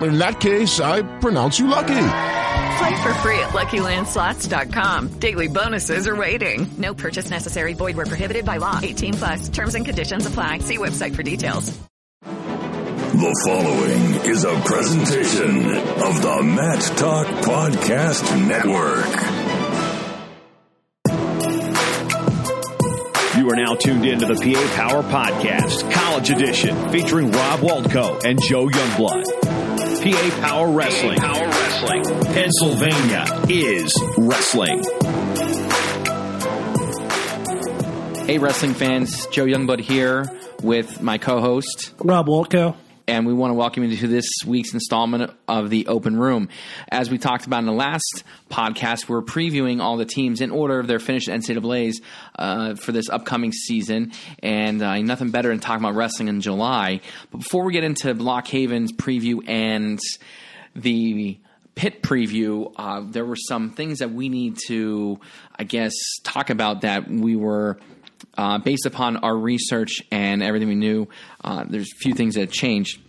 In that case, I pronounce you lucky. Play for free at LuckyLandSlots.com. Daily bonuses are waiting. No purchase necessary. Void where prohibited by law. 18 plus. Terms and conditions apply. See website for details. The following is a presentation of the Mat Talk Podcast Network. You are now tuned in to the PA Power Podcast, College Edition, featuring Rob Waldco and Joe Youngblood. PA Power Wrestling. Power Wrestling. Pennsylvania is wrestling. Hey, wrestling fans, Joe Youngblood here with my co-host Rob Waltko. And we want to welcome you to this week's installment of the Open Room. As we talked about in the last podcast, we're previewing all the teams in order of their finished NCAA's uh, for this upcoming season, and uh, nothing better than talking about wrestling in July. But before we get into Lock Haven's preview and the Pitt preview, uh, there were some things that we need to, I guess, talk about that we were uh, based upon our research and everything we knew, uh, there's a few things that changed.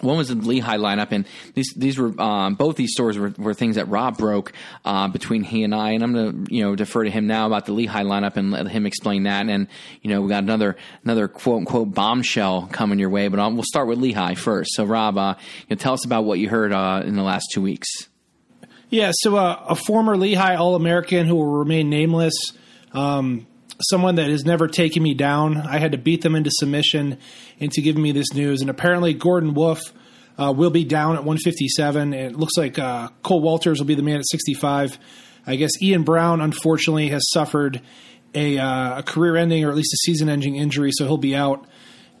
One was the Lehigh lineup, and these these were um, both these stories were, were things that Rob broke uh, between he and I, and I'm going to you know defer to him now about the Lehigh lineup and let him explain that. And you know we got another another quote unquote bombshell coming your way, but um, we'll start with Lehigh first. So Rob, uh, you know, tell us about what you heard uh, in the last two weeks. Yeah, so uh, a former Lehigh All American who will remain nameless, um, someone that has never taken me down. I had to beat them into submission into giving me this news. And apparently, Gordon Wolf uh, will be down at 157. And it looks like uh, Cole Walters will be the man at 65. I guess Ian Brown, unfortunately, has suffered a, uh, a career ending or at least a season ending injury, so he'll be out.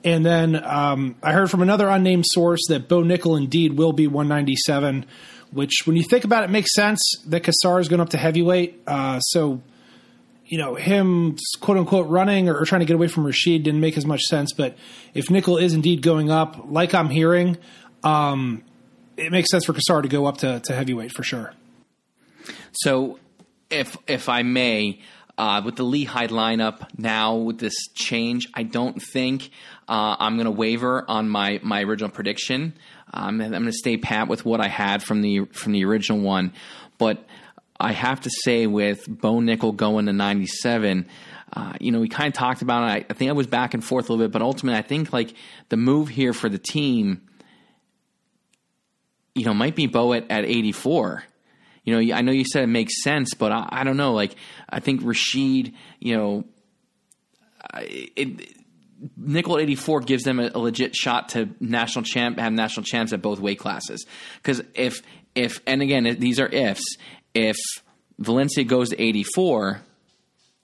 And then um, I heard from another unnamed source that Bo Nickal indeed will be 197, which, when you think about it, makes sense that Cassar is going up to heavyweight. Uh, so, you know, him quote unquote running or, or trying to get away from Rasheed didn't make as much sense. But if Nickal is indeed going up, like I'm hearing, um, it makes sense for Cassar to go up to, to heavyweight for sure. So, if if I may, uh, with the Lehigh lineup now with this change, I don't think uh, I'm going to waver on my my original prediction. Um, I'm going to stay pat with what I had from the from the original one, but I have to say with Bo Nickal going to 97. Uh, you know, we kind of talked about it. I, I think I was back and forth a little bit, but ultimately, I think like the move here for the team, you know, might be Bo at, at 84 you know, I know you said it makes sense, but I, I don't know. Like, I think Rasheed, you know, it, Nickal eighty four gives them a, a, legit shot to national champ, have national champs at both weight classes. Because if if and again these are ifs. If Valencia goes to eighty four,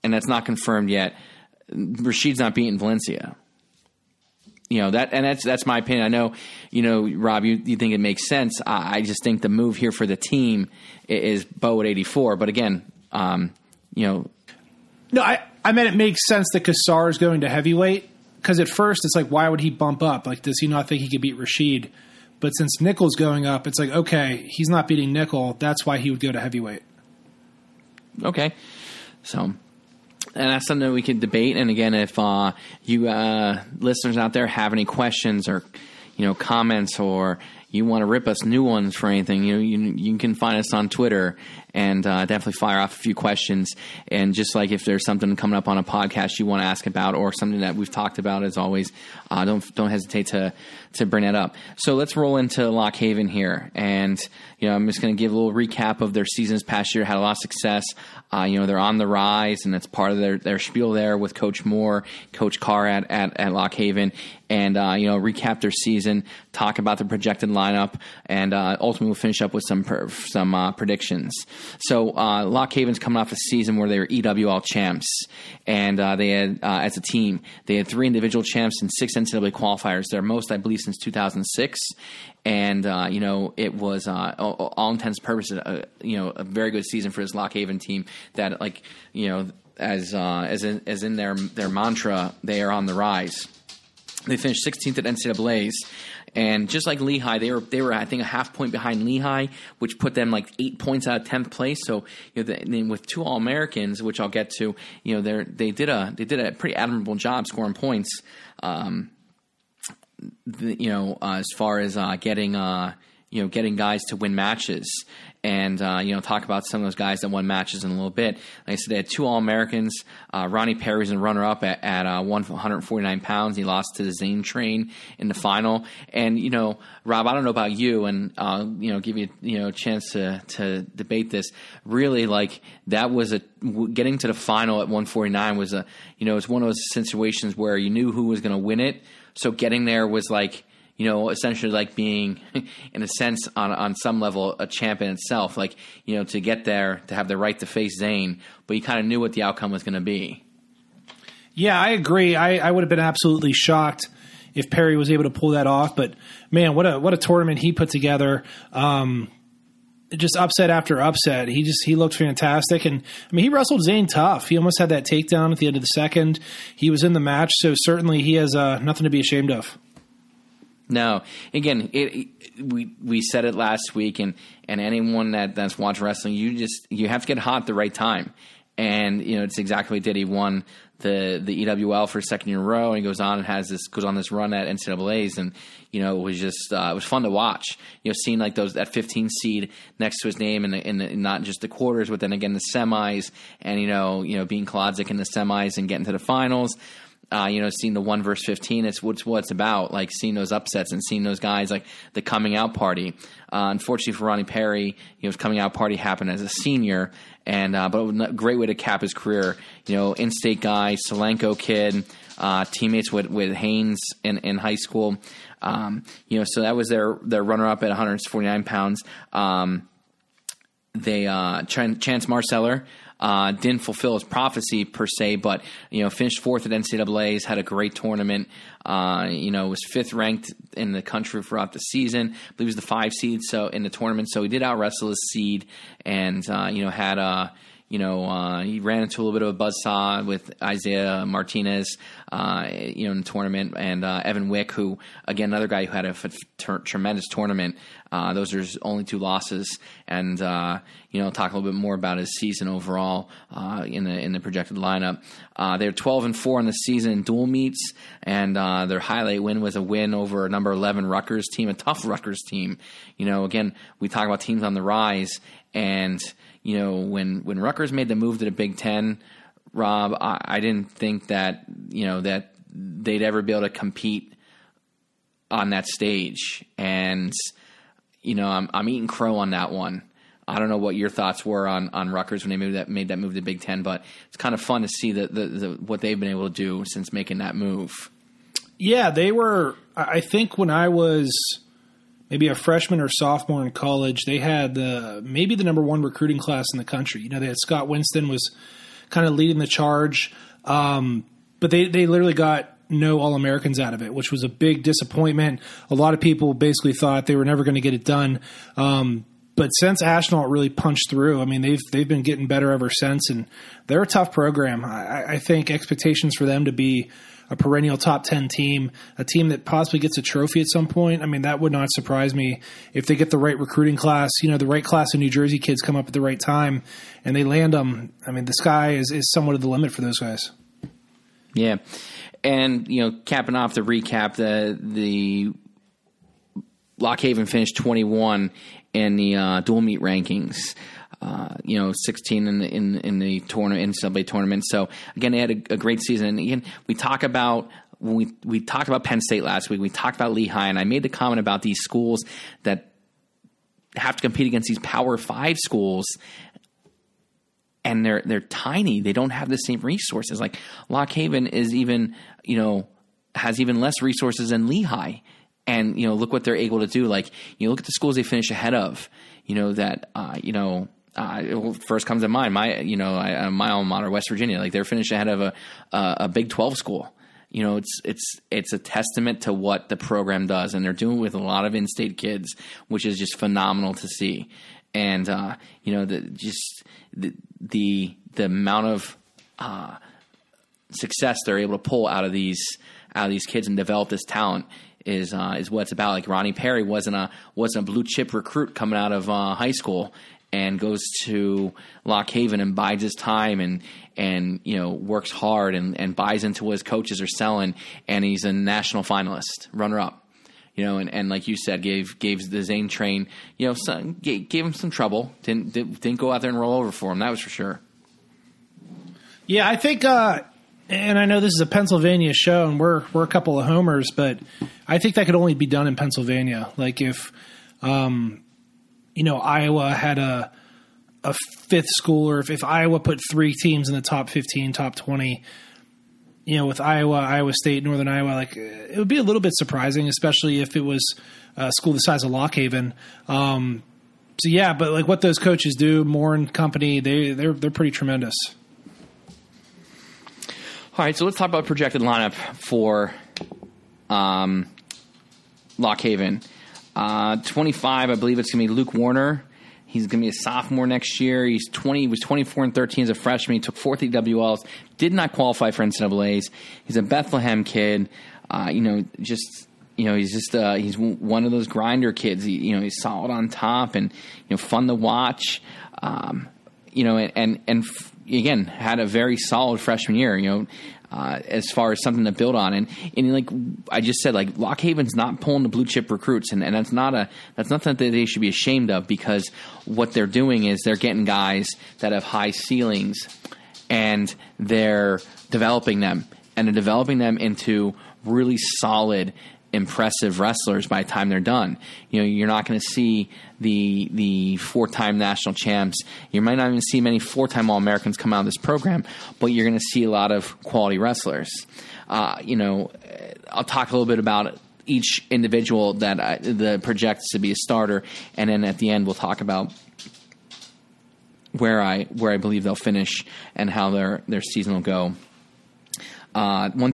and that's not confirmed yet, Rasheed's not beating Valencia you know that and that's that's my opinion. I know, you know, Rob, you, you think it makes sense. I, I just think the move here for the team is Bo at eighty four. But again, um, you know, no, I I meant it makes sense that Cassar is going to heavyweight because at first it's like, why would he bump up? Like, does he not think he could beat Rasheed? But since Nickal's going up, it's like, okay, he's not beating Nickal. That's why he would go to heavyweight. Okay, so and that's something that we can debate. And again, if uh, you uh, listeners out there have any questions or you know comments or you want to rip us new ones for anything, you you you can find us on Twitter and uh, definitely fire off a few questions. And just like if there's something coming up on a podcast you want to ask about or something that we've talked about, as always, uh, don't don't hesitate to to bring that up. So let's roll into Lock Haven here, and you know I'm just going to give a little recap of their seasons past year. Had a lot of success. Uh, you know they're on the rise, and that's part of their their spiel there with Coach Moore, Coach Carr at at, at Lock Haven, and uh, you know recap their season, talk about the projected lineup, and uh, ultimately we'll finish up with some some uh, predictions. So uh, Lock Haven's coming off a season where they were EWL champs, and uh, they had uh, as a team they had three individual champs and six NCAA qualifiers. Their most, I believe, since 2006. And uh, you know it was uh, all, all intents purposes, you know, a very good season for this Lock Haven team. That like you know, as uh, as in, as in their their mantra, they are on the rise. They finished 16th at NCAA's, and just like Lehigh, they were they were I think a half point behind Lehigh, which put them like eight points out of 10th place. So you know, the, with two All Americans, which I'll get to, you know, they they did a they did a pretty admirable job scoring points. Um, the, you know, uh, as far as uh, getting uh, you know getting guys to win matches, and uh, you know talk about some of those guys that won matches in a little bit. Like I said, they had two All Americans. Uh, Ronnie Perry's a runner up at, at uh, 149 pounds. He lost to the Zain Train in the final. And you know, Rob, I don't know about you, and uh, you know, give you you know a chance to to debate this. Really, like that was a getting to the final at 149 was a you know it's one of those situations where you knew who was going to win it. So getting there was like you know, essentially like being, in a sense, on on some level, a champion itself. Like, you know, to get there, to have the right to face Zain, but you kind of knew what the outcome was going to be. Yeah, I agree. I, I would have been absolutely shocked if Perry was able to pull that off. But man, what a what a tournament he put together. Um, just upset after upset. He just he looked fantastic, and I mean he wrestled Zain tough. He almost had that takedown at the end of the second. He was in the match, so certainly he has uh, nothing to be ashamed of. No, again, it, it, we we said it last week, and and anyone that that's watched wrestling, you just you have to get hot at the right time, and you know it's exactly what he did. He won the the EWL for a second year in a row, and he goes on and has this goes on this run at NCAA's, and you know it was just uh, it was fun to watch. You know, seeing like those that 15 seed next to his name, and in, in, not just the quarters, but then again the semis, and you know you know being Kolodzik in the semis and getting to the finals uh, you know, seeing the one verse fifteen. It's what's what it's about, like seeing those upsets and seeing those guys, like the coming out party. Uh, unfortunately for Ronnie Perry, you know, his coming out party happened as a senior, and uh, but a great way to cap his career. You know, in-state guy, Solanco kid, uh, teammates with with Haynes in, in high school. Um, you know, so that was their their runner up at 149 pounds. Um, they uh, Chance Marsteller uh, didn't fulfill his prophecy per se, but you know finished fourth at NCAA's, had a great tournament. Uh, you know was fifth ranked in the country throughout the season. I believe he was the five seed so in the tournament, so he did out wrestle his seed, and uh, you know had a you know, uh, he ran into a little bit of a buzzsaw with Isaiah Martinez, uh, you know, in the tournament, and uh, Evan Wick, who again another guy who had a f- t- tremendous tournament. Uh, those are his only two losses, and uh, you know, talk a little bit more about his season overall uh, in the in the projected lineup. they're 12 and four in the season in dual meets, and their highlight win was a win over a number 11 Rutgers team, a tough Rutgers team. You know, again, we talk about teams on the rise, and you know, when when Rutgers made the move to the Big Ten, Rob, I, I didn't think that you know that they'd ever be able to compete on that stage, and you know, I'm I'm eating crow on that one. I don't know what your thoughts were on, on Rutgers when they made that made that move to Big Ten, but it's kind of fun to see the, the, the, what they've been able to do since making that move. Yeah, they were. I think when I was maybe a freshman or sophomore in college, they had the maybe the number one recruiting class in the country. You know, they had Scott Winston was kind of leading the charge, um, but they they literally got no All Americans out of it, which was a big disappointment. A lot of people basically thought they were never going to get it done. Um, but since Ashnault really punched through, I mean they've they've been getting better ever since, and they're a tough program. I, I think expectations for them to be a perennial top 10 team, a team that possibly gets a trophy at some point. I mean, that would not surprise me if they get the right recruiting class, you know, the right class of New Jersey kids come up at the right time and they land them. I mean, the sky is, is somewhat of the limit for those guys. Yeah. And, you know, capping off the recap, the, the Lock Haven finished 21 in the uh, dual meet rankings. Uh, you know, 16 in the, in, in the tournament, NCAA tournament. So again, they had a, a great season. And again, we talk about when we we talked about Penn State last week. We talked about Lehigh, and I made the comment about these schools that have to compete against these Power Five schools, and they're they're tiny. They don't have the same resources. Like Lock Haven is even you know has even less resources than Lehigh, and you know look what they're able to do. Like you know, look at the schools they finish ahead of. You know that uh, you know uh, first comes to mind my you know I, uh, my alma mater West Virginia like they're finished ahead of a a, Big Twelve school. You know it's it's it's a testament to what the program does, and they're doing it with a lot of in-state kids, which is just phenomenal to see. And uh, you know the just the the, the amount of uh, success they're able to pull out of these out of these kids and develop this talent is uh, is what it's about. Like Ronnie Perry wasn't a wasn't a blue chip recruit coming out of uh, high school and goes to Lock Haven and bides his time and and you know works hard and, and buys into what his coaches are selling and he's a national finalist runner up. You know, and, and like you said, gave gave the Zain train, you know, some, gave, gave him some trouble. Didn't didn't go out there and roll over for him. That was for sure. Yeah, I think uh, and I know this is a Pennsylvania show, and we're we're a couple of homers, but I think that could only be done in Pennsylvania. Like if, um, you know, Iowa had a a fifth school, or if, if Iowa put three teams in the top fifteen, top twenty, you know, with Iowa, Iowa State, Northern Iowa, like it would be a little bit surprising, especially if it was a school the size of Lock Haven. Um, so yeah, but like what those coaches do, Moore and company, they they're they're pretty tremendous. All right, so let's talk about projected lineup for um, Lock Haven. Uh, 25, I believe it's going to be Luke Warner. He's going to be a sophomore next year. He's 20. He was 24 and 13 as a freshman. He took fourth EWLs. Did not qualify for NCAA's. He's a Bethlehem kid. Uh, you know, just you know, he's just uh, he's one of those grinder kids. He, you know, he's solid on top and you know, fun to watch. Um, you know, and and, and f- again had a very solid freshman year. You know, uh, as far as something to build on, and and like I just said, like Lock Haven's not pulling the blue chip recruits, and, and that's not a that's nothing that they should be ashamed of because what they're doing is they're getting guys that have high ceilings, and they're developing them, and they're developing them into really solid impressive wrestlers by the time they're done. You know, you're not going to see the the four time national champs. You might not even see many four time All Americans come out of this program, but you're going to see a lot of quality wrestlers. Uh, you know, I'll talk a little bit about each individual that I, the projects to be a starter, and then at the end we'll talk about where I where I believe they'll finish and how their their season will go. Uh, one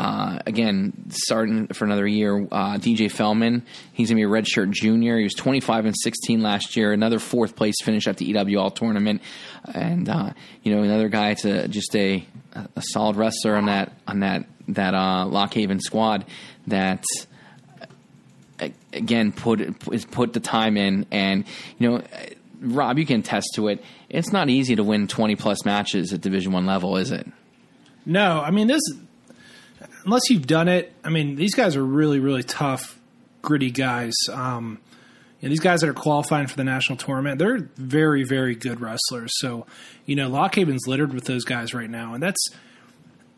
uh, again, starting for another year, uh, DJ Fehlman. He's going to be a redshirt junior. He was 25 and 16 last year. Another fourth place finish at the EWL tournament. And, uh, you know, another guy to just a, a solid wrestler on that, on that, that, uh, Lock Haven squad that, again, put, put the time in. And, you know, Rob, you can attest to it. It's not easy to win 20 plus matches at Division One level, is it? No, I mean this. Unless you've done it, I mean these guys are really, really tough, gritty guys. Um, you know, these guys that are qualifying for the national tournament, they're very, very good wrestlers. So, you know, Lock Haven's littered with those guys right now, and that's.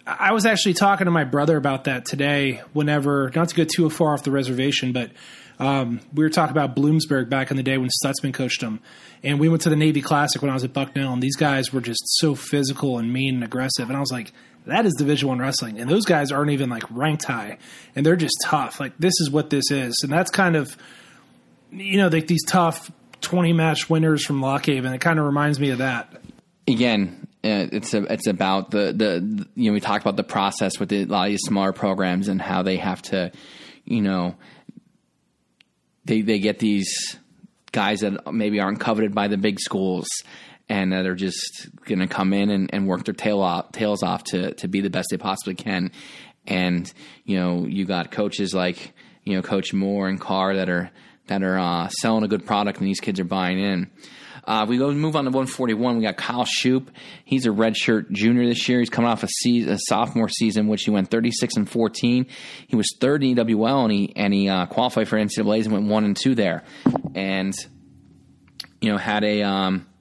I was actually talking to my brother about that today. Whenever, not to go too far off the reservation, but um, we were talking about Bloomsburg back in the day when Stutzman coached them, and we went to the Navy Classic when I was at Bucknell, and these guys were just so physical and mean and aggressive, and I was like, that is Division One wrestling, and those guys aren't even like ranked high, and they're just tough. Like this is what this is, and that's kind of, you know, like these tough twenty match winners from Lock Haven. It kind of reminds me of that. Again, uh, it's a, it's about the, the you know we talked about the process with the, a lot of these smaller programs and how they have to, you know, they they get these guys that maybe aren't coveted by the big schools and that are just going to come in and, and work their tail off, tails off to to be the best they possibly can. And you know, you got coaches like you know Coach Moore and Carr that are that are uh, selling a good product, and these kids are buying in. Uh, we go move on to 141. We got Kyle Shoop. He's a redshirt junior this year. He's coming off a, season, a sophomore season, which he went 36 and 14. He was third in EWL, and he and he uh, qualified for NCAA's and went one and two there, and you know had a um, uh,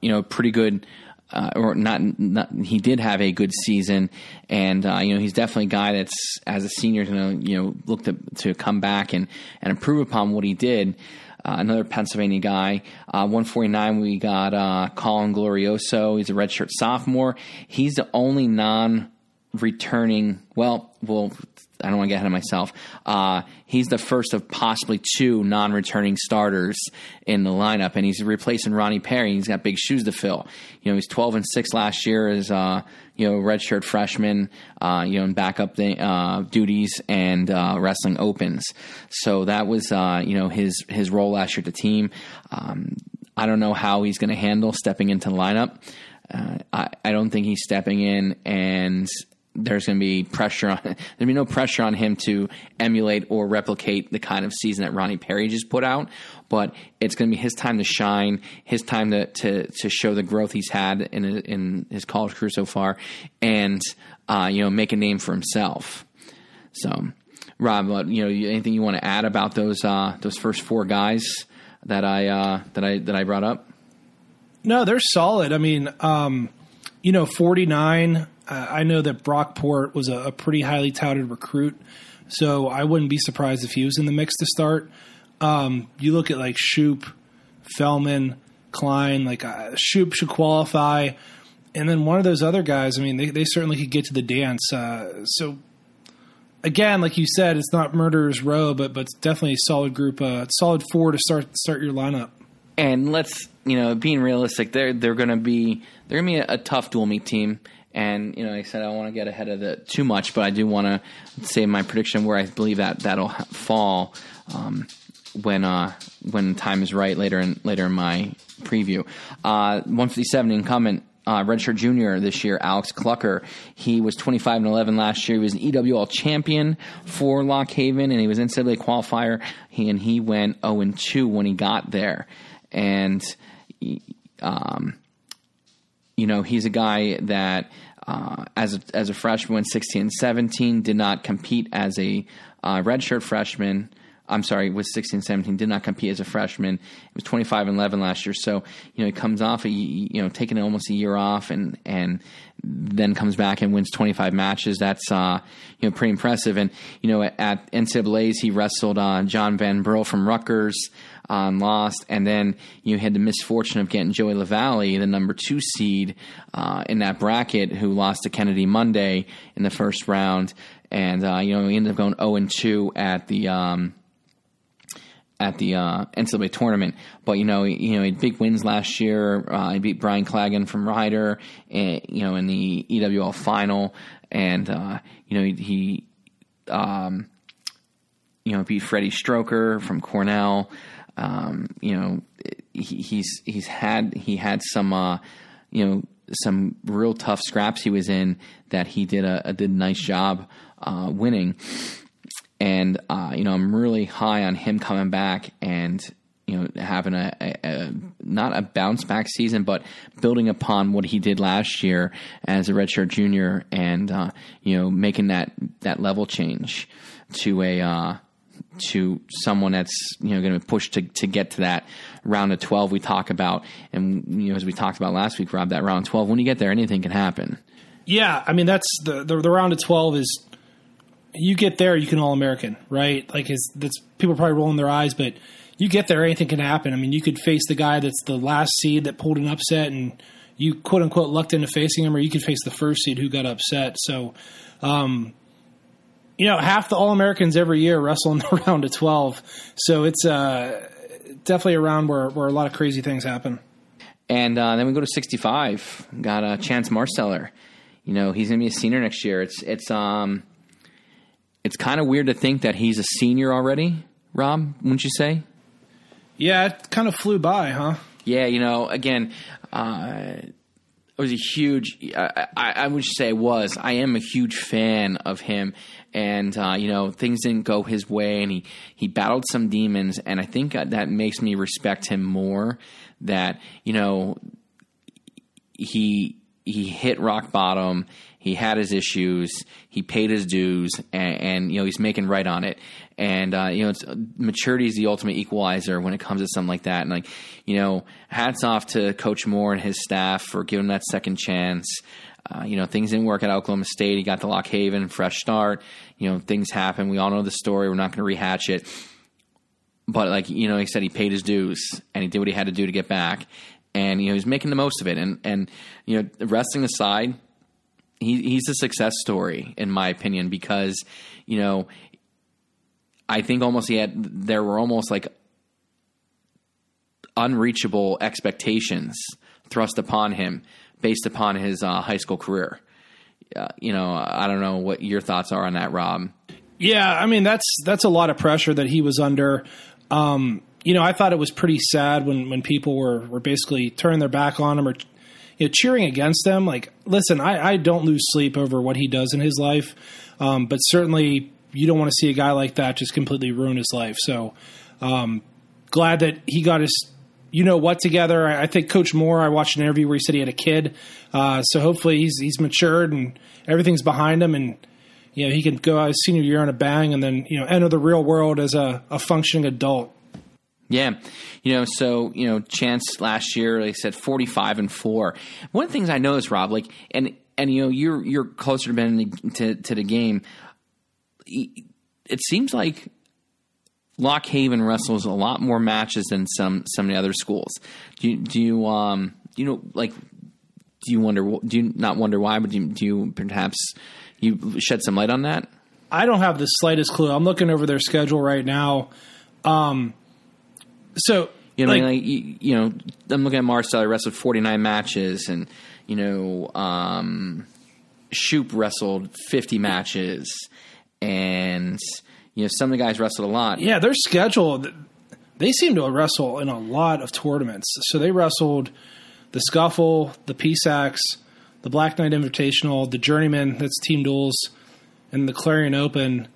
you know pretty good. Uh, or not, not, he did have a good season, and uh, you know he's definitely a guy that's as a senior going to you know look to to come back and and improve upon what he did. Uh, another Pennsylvania guy. Uh, 149, we got uh, Colin Glorioso. He's a redshirt sophomore. He's the only non returning, well, well, I don't want to get ahead of myself. Uh, he's the first of possibly two non-returning starters in the lineup, and he's replacing Ronnie Perry. He's got big shoes to fill. You know, he's 12 and six last year as uh, you know redshirt freshman. Uh, you know, in backup uh, duties and uh, wrestling opens. So that was uh, you know his his role last year the team. Um, I don't know how he's going to handle stepping into the lineup. I, I don't think he's stepping in and there's going to be pressure on there'll be no pressure on him to emulate or replicate the kind of season that Ronnie Perry just put out. But it's going to be his time to shine, his time to to, to show the growth he's had in in his college career so far, and uh, you know make a name for himself. So, Rob, you know anything you want to add about those uh, those first four guys that I uh, that I that I brought up? No, they're solid. I mean, um, you know, forty nine uh, I know that Brockport was a, a, pretty highly touted recruit, so I wouldn't be surprised if he was in the mix to start. Um, you look at like Shoop, Fehlman, Klein, like uh, Shoop should qualify, and then one of those other guys. I mean, they, they certainly could get to the dance. Uh, so again, like you said, it's not murderers row, but but it's definitely a solid group, uh, solid four to start start your lineup. And let's you know, being realistic, they're they're going to be they're going to be a, a tough dual meet team. And you know, like I said I don't want to get ahead of it too much, but I do want to say my prediction where I believe that that'll fall um, when uh, when time is right later in later in my preview. Uh, 157 incumbent uh, redshirt junior this year, Alex Klucker. He was 25 and 11 last year. He was an EWL champion for Lock Haven, and he was NCAA qualifier. He and he went 0 and 2 when he got there, and um, you know, he's a guy that uh, as a, as a freshman went 16 and 17, did not compete as a uh, redshirt freshman. I'm sorry, was 16 17, did not compete as a freshman. It was 25 and 11 last year. So, you know, he comes off, a, you know, taking almost a year off and, and then comes back and wins 25 matches. That's, uh, you know, pretty impressive. And, you know, at, at NCAAs, he wrestled uh, John Van Brill from Rutgers um, lost, and then you had the misfortune of getting Joey Lavallee, the number two seed uh, in that bracket, who lost to Kennedy Monday in the first round, and uh, you know he ended up going zero and two at the. Um, at the uh, NCAA tournament. But you know, you know, he had big wins last year. Uh, he beat Brian Clagan from Rider, and, you know, in the EWL final, and uh, you know, he, he um, you know, beat Freddie Stroker from Cornell. Um, you know, he, he's he's had he had some uh, you know some real tough scraps he was in that he did a, a did a nice job uh, winning, and uh, you know I'm really high on him coming back and you know having a, a, a, not a bounce back season, but building upon what he did last year as a redshirt junior, and uh, you know making that that level change to a uh, to someone that's you know going to push to to get to that round of 12 we talk about. And you know as we talked about last week Rob that round 12 when you get there anything can happen. Yeah i mean that's the the, the round of 12 is you get there you can all american right? Like is that's people probably rolling their eyes but you get there anything can happen. I mean you could face the guy that's the last seed that pulled an upset and you quote unquote lucked into facing him or you could face the first seed who got upset. So um, you know, half the All Americans every year wrestle in the round of 12. So it's uh, definitely a round where, where a lot of crazy things happen. And uh, then we go to 65. Got uh, Chance Marsteller. You know, he's going to be a senior next year. It's it's um, it's kind of weird to think that he's a senior already, Rob, wouldn't you say? Yeah, it kind of flew by, huh? Yeah, you know, again, uh, it was a huge. I, I, I would say was. I am a huge fan of him, and uh, you know, things didn't go his way, and he he battled some demons, and I think that makes me respect him more. That you know, he he hit rock bottom. He had his issues. He paid his dues, and, and you know he's making right on it. And uh, you know, maturity is the ultimate equalizer when it comes to something like that. And like, you know, hats off to Coach Moore and his staff for giving that second chance. Uh, you know, things didn't work at Oklahoma State. He got to Lock Haven, fresh start. You know, things happen. We all know the story. We're not going to rehatch it. But like you know, he said he paid his dues and he did what he had to do to get back. And you know, he's making the most of it. And and you know, wrestling aside, he, he's a success story in my opinion because you know I think almost he had there were almost like unreachable expectations thrust upon him based upon his uh, high school career. Uh, you know, I don't know what your thoughts are on that, Rob. Yeah, I mean that's that's a lot of pressure that he was under. Um, you know, I thought it was pretty sad when when people were were basically turning their back on him or you know, cheering against them. Like, listen, I, I don't lose sleep over what he does in his life, um, but certainly you don't want to see a guy like that just completely ruin his life. So, um, glad that he got his you know what together. I, think Coach Moore. I watched an interview where he said he had a kid, uh, so hopefully he's he's matured and everything's behind him, and you know he can go out his senior year on a bang, and then you know enter the real world as a, a functioning adult. Yeah, you know, so you know, Chance last year, like said, forty-five and four. One of the things I noticed, Rob, like, and and you know, you're you're closer to to, to the game. It seems like Lock Haven wrestles a lot more matches than some some of the other schools. Do you, do you um you know like do you wonder do you not wonder why? But do you, do you perhaps you shed some light on that? I don't have the slightest clue. I'm looking over their schedule right now. Um, so you know, like, like you, you, know, I'm looking at Marcel. He wrestled 49 matches, and you know, um, Shoop wrestled 50 matches, and you know, some of the guys wrestled a lot. Yeah, their schedule, they seem to wrestle in a lot of tournaments. So they wrestled the Scuffle, the PSAX, the Black Knight Invitational, the Journeyman, that's Team Duels, and the Clarion Open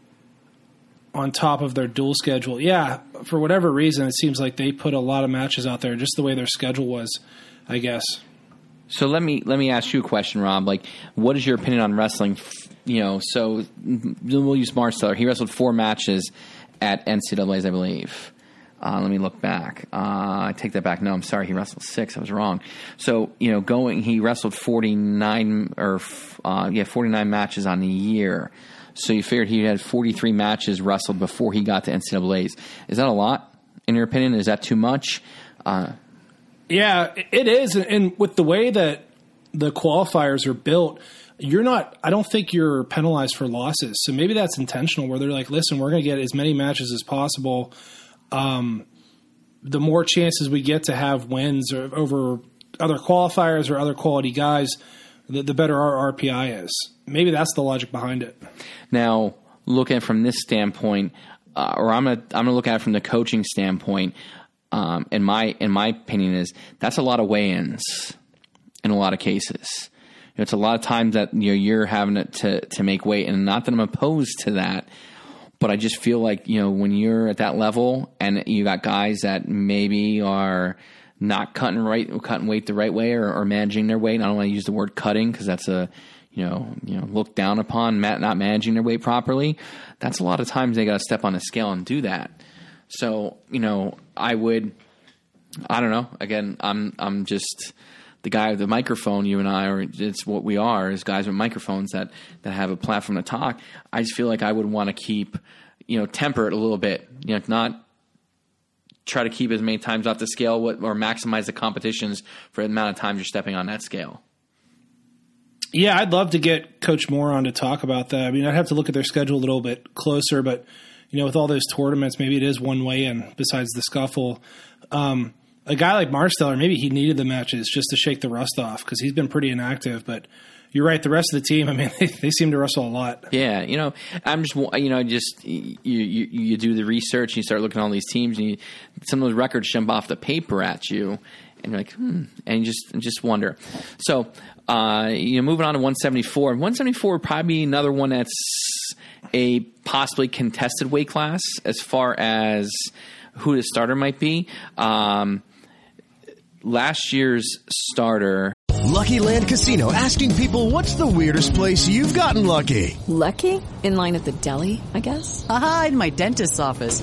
on top of their dual schedule. Yeah, for whatever reason, it seems like they put a lot of matches out there, just the way their schedule was, I guess. So let me let me ask you a question, Rob. Like, what is your opinion on wrestling you know, so we'll use Marsteller. He wrestled four matches at NCAA's, I believe. Uh, let me look back. Uh, I take that back. No, I'm sorry. He wrestled six. I was wrong. So you know, going he wrestled 49 or uh, yeah, 49 matches on the year. So you figured he had 43 matches wrestled before he got to NCAA's. Is that a lot in your opinion? Is that too much? Uh, yeah, it is. And with the way that the qualifiers are built, you're not i don't think you're penalized for losses so maybe that's intentional where they're like listen we're going to get as many matches as possible um, the more chances we get to have wins over other qualifiers or other quality guys the, the better our rpi is maybe that's the logic behind it now looking from this standpoint uh, or i'm to i'm to look at it from the coaching standpoint um, in my in my opinion is that's a lot of weigh-ins in a lot of cases it's a lot of times that you know you're having to to make weight, and not that I'm opposed to that, but I just feel like you know when you're at that level and you got guys that maybe are not cutting right cutting weight the right way or, or managing their weight. I don't want to use the word cutting because that's a you know you know looked down upon not managing their weight properly. That's a lot of times they got to step on a scale and do that. So you know I would I don't know. Again, I'm I'm just the guy with the microphone, you and I, are, it's what we are, is guys with microphones that that have a platform to talk. I just feel like I would want to keep, you know, temper it a little bit. You know, not try to keep as many times off the scale or maximize the competitions for the amount of times you're stepping on that scale. Yeah, I'd love to get Coach Moore on to talk about that. I mean, I'd have to look at their schedule a little bit closer, but you know, with all those tournaments, maybe it is one way in besides the scuffle. Um, a guy like Marsteller, maybe he needed the matches just to shake the rust off because he's been pretty inactive. But you're right. The rest of the team, I mean, they, they seem to wrestle a lot. Yeah, you know, I'm just you know just you you, you do the research and you start looking at all these teams and you, some of those records jump off the paper at you and you're like hmm and you just just wonder. So uh, you know, moving on to 174. 174 would probably be another one that's a possibly contested weight class as far as who the starter might be. Um, last year's starter Lucky Land Casino asking people what's the weirdest place you've gotten lucky? Lucky? In line at the deli, I guess? Aha, in my dentist's office.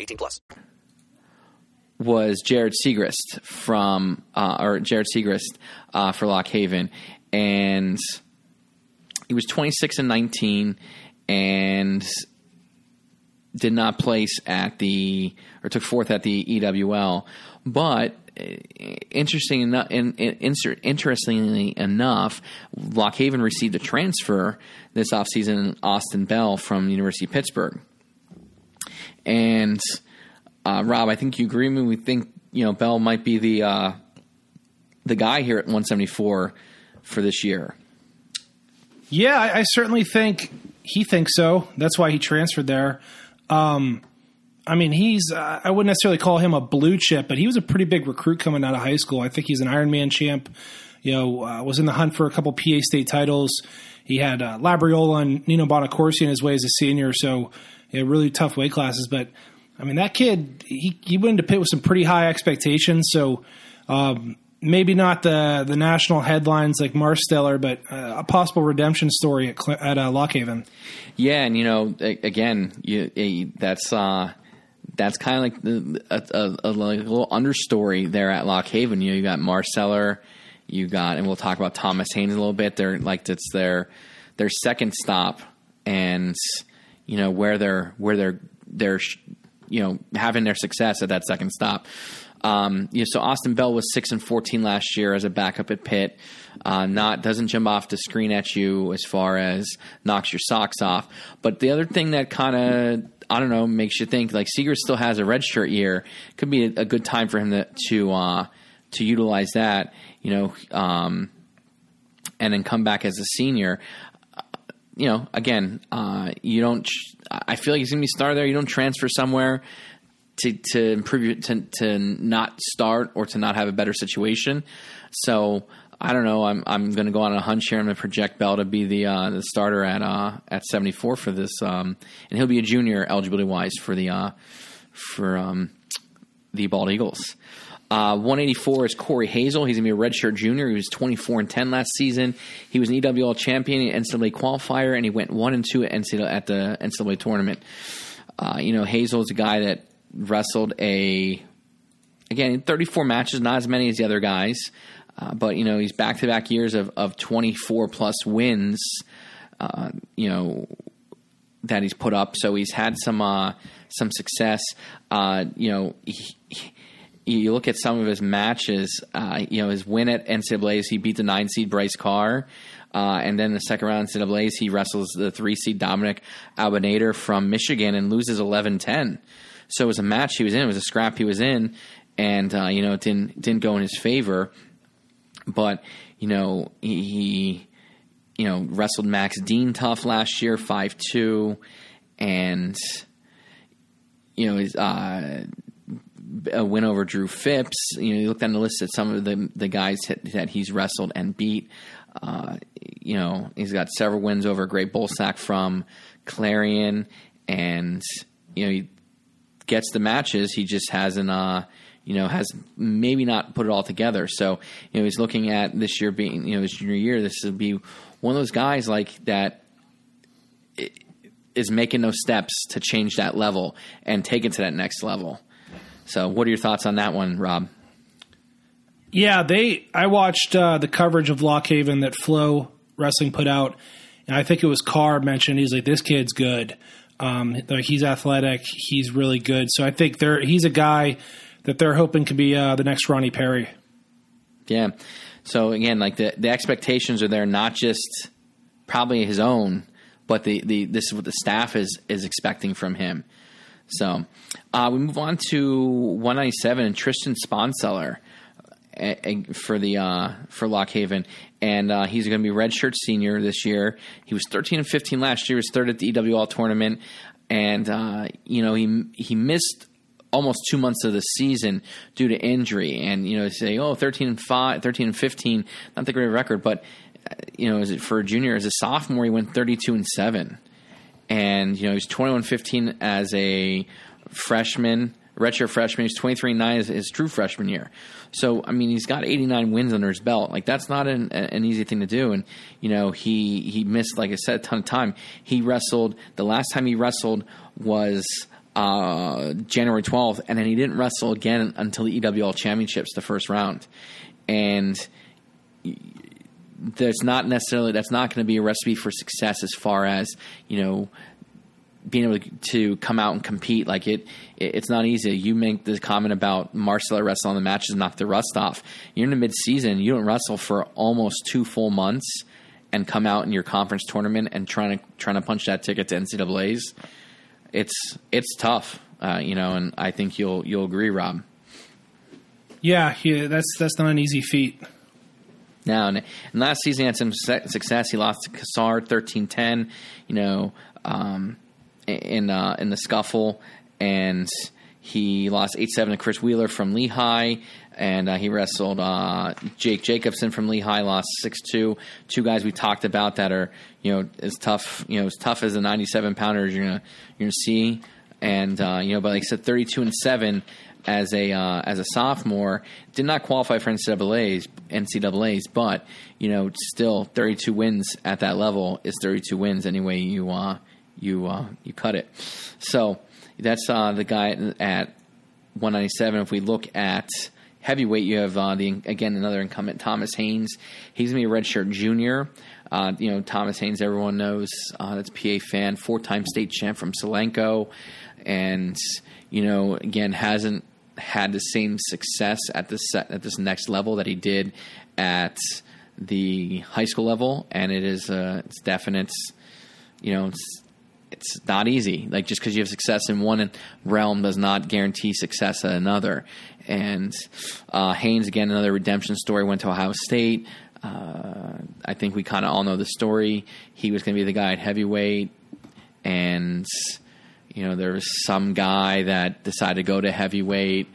18 plus. was Jared Segrist from, uh, or Jared Segrist uh, for Lock Haven, and he was 26 and 19, and did not place at the or took fourth at the EWL, but. uh, Interesting enough, in, in, interestingly enough, Lock Haven received a transfer this offseason, Austin Bell from University of Pittsburgh. And uh, Rob, I think you agree with me. We think you know Bell might be the uh, the guy here at 174 for this year. Yeah, I, I certainly think he thinks so. That's why he transferred there. Um, I mean, he's, uh, I wouldn't necessarily call him a blue chip, but he was a pretty big recruit coming out of high school. I think he's an Ironman champ. You know, uh, was in the hunt for a couple PA state titles. He had uh, Labriola and Nino Bonaccorsi in his way as a senior, so yeah, really tough weight classes. But I mean, that kid, he, he went into Pitt with some pretty high expectations. So um, maybe not the the national headlines like Marsteller, but uh, a possible redemption story at, at uh, Lockhaven. Yeah, and you know, again, you, a, that's uh, that's kind of like the, a, a, a little understory there at Lock Haven. You know, you got Marsteller, you got, and we'll talk about Thomas Haynes a little bit. They're like it's their their second stop, and you know where they're where they're they're you know having their success at that second stop. Um, you know, so Austin Bell was six and fourteen last year as a backup at Pitt. Uh, not doesn't jump off the screen at you as far as knocks your socks off. But the other thing that kind of I don't know makes you think like Seeger still has a red shirt year. Could be a, a good time for him to to uh, to utilize that. You know, um, and then come back as a senior. You know, again, uh, you don't. I feel like he's gonna be star there. You don't transfer somewhere to to improve your, to to not start or to not have a better situation. So I don't know. I'm I'm going to go on a hunch here. I'm going to project Bell to be the uh, the starter at uh, at 74 for this, um, and he'll be a junior eligibility wise for the uh, for um, the Bald Eagles. Uh, 184 is Corey Hazel. He's going to be a redshirt junior. He was 24 and 10 last season. He was an EWL champion, an NCAA qualifier, and he went one and two at NCAA at the NCAA tournament. Uh, you know, Hazel is a guy that wrestled a again 34 matches, not as many as the other guys, uh, but you know he's back to back years of of 24 plus wins. Uh, you know that he's put up, so he's had some uh, some success. You know. He, you look at some of his matches, uh, you know, his win at NCAAs, he beat the nine seed Bryce Carr. Uh, and then the second round in NCAAs, he wrestles the three seed Domenic Abounader from Michigan and loses 11 10. So it was a match he was in, it was a scrap he was in, and, uh, you know, it didn't, didn't go in his favor. But, you know, he, he you know, wrestled Max Dean tough last year, 5 2. And, you know, his, uh, a win over Drew Phipps. You know, you look down the list at some of the the guys that, he's wrestled and beat. Uh, you know, he's got several wins over Greg Bulsak from Clarion, and you know, he gets the matches. He just hasn't, uh, you know, has maybe not put it all together. So, you know, he's looking at this year being, you know, his junior year. This would be one of those guys like that is making those steps to change that level and take it to that next level. So, what are your thoughts on that one, Rob? Yeah, they. I watched uh, the coverage of Lock Haven that Flow Wrestling put out, and I think it was Carr mentioned. He's like, "This kid's good. Um, like he's athletic. He's really good." So I think they're he's a guy that they're hoping could be uh, the next Ronnie Perry. Yeah. So again, like the the expectations are there, not just probably his own, but the, the this is what the staff is is expecting from him. So uh, we move on to 197 and Tristan Sponseller for the uh, for Lock Haven, and uh, he's going to be redshirt senior this year. He was 13 and 15 last year. He was third at the EWL tournament, and uh, you know he he missed almost two months of the season due to injury. And you know say oh 13 and 5, 13 and 15, not the great record, but uh, you know is it for a junior as a sophomore he went 32 and seven, and you know he's 21 15 as a freshman redshirt freshman. He's 23-9 is his true freshman year. So, I mean, he's got 89 wins under his belt. Like, that's not an, an easy thing to do. And, you know, he, he missed, like I said, a ton of time. He wrestled, the last time he wrestled was uh, January 12th, and then he didn't wrestle again until the EWL Championships, the first round. And there's not necessarily, that's not going to be a recipe for success as far as, you know, being able to come out and compete like it, it's not easy. You make the comment about Marcel wrestling the matches knock the rust off. You're in the mid season, you don't wrestle for almost two full months and come out in your conference tournament and trying to trying to punch that ticket to NCAA's. It's it's tough, uh, you know, and I think you'll you'll agree, Rob. Yeah, yeah, that's that's not an easy feat. And, last season he had some success. He lost to Cassar 13-10. You know, um, in uh, in the scuffle, and he lost eight seven to Chris Wheeler from Lehigh, and uh, he wrestled uh, Jake Jacobson from Lehigh, lost six two. Two guys we talked about that are you know as tough you know as tough as the ninety seven pounders you're gonna you're gonna see, and uh, you know but like I said thirty two and seven as a uh, as a sophomore, did not qualify for NCAA's NCAA's, but you know still 32 wins at that level is 32 wins anyway you uh, you uh, you cut it. So that's uh, the guy at 197. If we look at heavyweight, you have uh, the again another incumbent Thomas Haynes. He's gonna be a redshirt junior. Uh, you know Thomas Haynes, everyone knows uh, that's PA fan, four time state champ from Solanco, and you know again hasn't had the same success at this at this next level that he did at the high school level, and it is uh, it's definite. You know, it's it's not easy. Like just because you have success in one realm does not guarantee success at another. And uh, Haynes again, another redemption story. Went to Ohio State. Uh, I think we kind of all know the story. He was going to be the guy at heavyweight, and you know there was some guy that decided to go to heavyweight.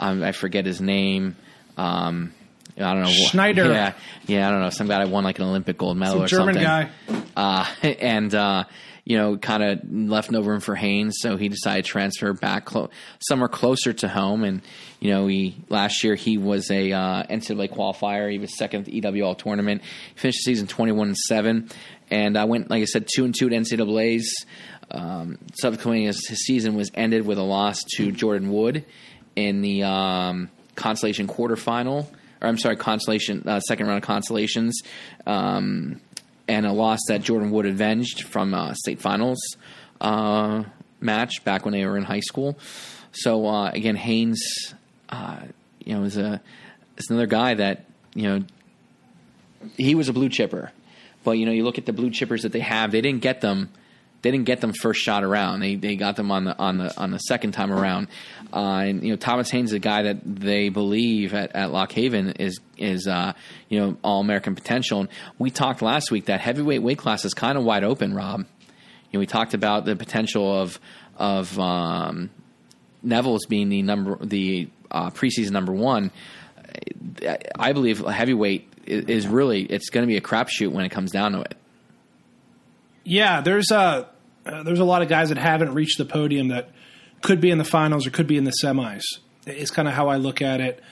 Um, I forget his name. Um, I don't know Schneider. Yeah, yeah. I don't know. Some guy that won like an Olympic gold medal some or German something. guy. Uh, and uh, you know, kind of left no room for Haynes, so he decided to transfer back clo- somewhere closer to home. And you know, he last year he was a uh, NCAA qualifier. He was second at the EWL tournament. He finished the season twenty one and seven, and I went like I said two and two at NCAA's. Um, subsequently, his, season was ended with a loss to Jordan Wood in the um, consolation quarterfinal. Or I'm sorry, consolation uh, second round of consolations. Um, and a loss that Jordan Wood avenged from uh, state finals uh, match back when they were in high school. So uh, again, Haynes, uh, you know, is a is another guy that you know he was a blue chipper, but you know you look at the blue chippers that they have, they didn't get them they didn't get them first shot around. They they got them on the on the on the second time around. Uh, and you know Thomas Haynes is a guy that they believe at, at Lock Haven is is uh, you know all American potential. And we talked last week that heavyweight weight class is kind of wide open. Rob, you know we talked about the potential of of um, Nevills being the number the uh, preseason number one. I believe heavyweight is really it's going to be a crapshoot when it comes down to it. Yeah, there's a uh, there's a lot of guys that haven't reached the podium that could be in the finals or could be in the semis. It's kind of how I look at it,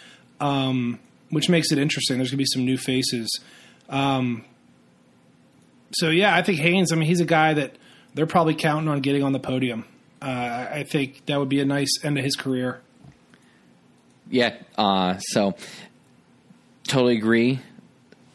um, which makes it interesting. There's going to be some new faces. Um, so yeah, I think Haynes. I mean, he's a guy that they're probably counting on getting on the podium. Uh, I think that would be a nice end of his career. Yeah. Uh, so totally agree.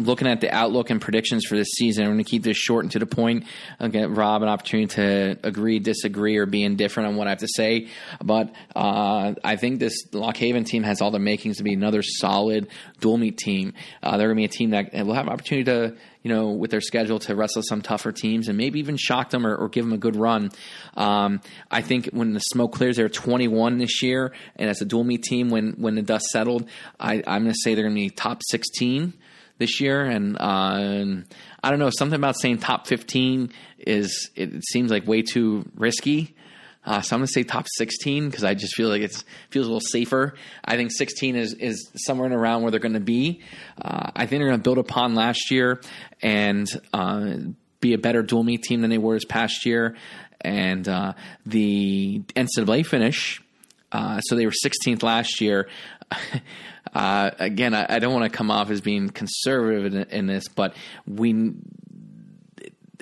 Looking at the outlook and predictions for this season, I'm going to keep this short and to the point. I'll get Rob an opportunity to agree, disagree, or be indifferent on what I have to say. But uh, I think this Lock Haven team has all the makings to be another solid dual meet team. Uh, they're going to be a team that will have an opportunity to you know, with their schedule to wrestle some tougher teams and maybe even shock them or, or give them a good run. Um, I think when the smoke clears, they're 21 this year, and as a dual meet team, when when the dust settled, I, I'm going to say they're going to be top 16 this year, and uh, I don't know something about saying top 15 is it seems like way too risky. Uh, so I'm going to say top 16 because I just feel like it feels a little safer. I think 16 is is somewhere in around where they're going to be. Uh, I think they're going to build upon last year and uh, be a better dual meet team than they were this past year. And uh, the NCAA finish, uh, so they were 16th last year. Uh, again, I, I don't want to come off as being conservative in, in this, but we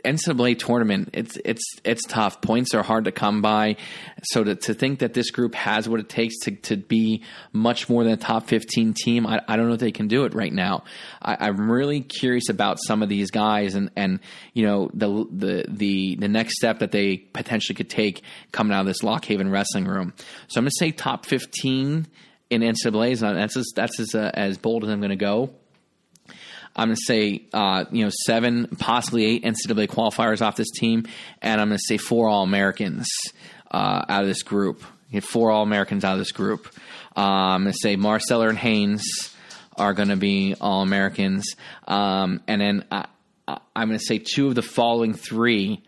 NCAA tournament, it's it's it's tough. Points are hard to come by. So to, to think that this group has what it takes to, to be much more than a top fifteen team, I, I don't know if they can do it right now. I, am really curious about some of these guys and, and you know the the the the next step that they potentially could take coming out of this Lock Haven wrestling room. So I'm going to say top fifteen in NCAA's. That's as, that's as uh, as bold as I'm going to go. I'm going to say, uh, you know, seven, possibly eight NCAA qualifiers off this team, and I'm going to say four All Americans uh, out of this group. Four All Americans out of this group. Uh, I'm going to say Marsteller and Haynes are going to be All Americans, um, and then I, am going to say two of the following three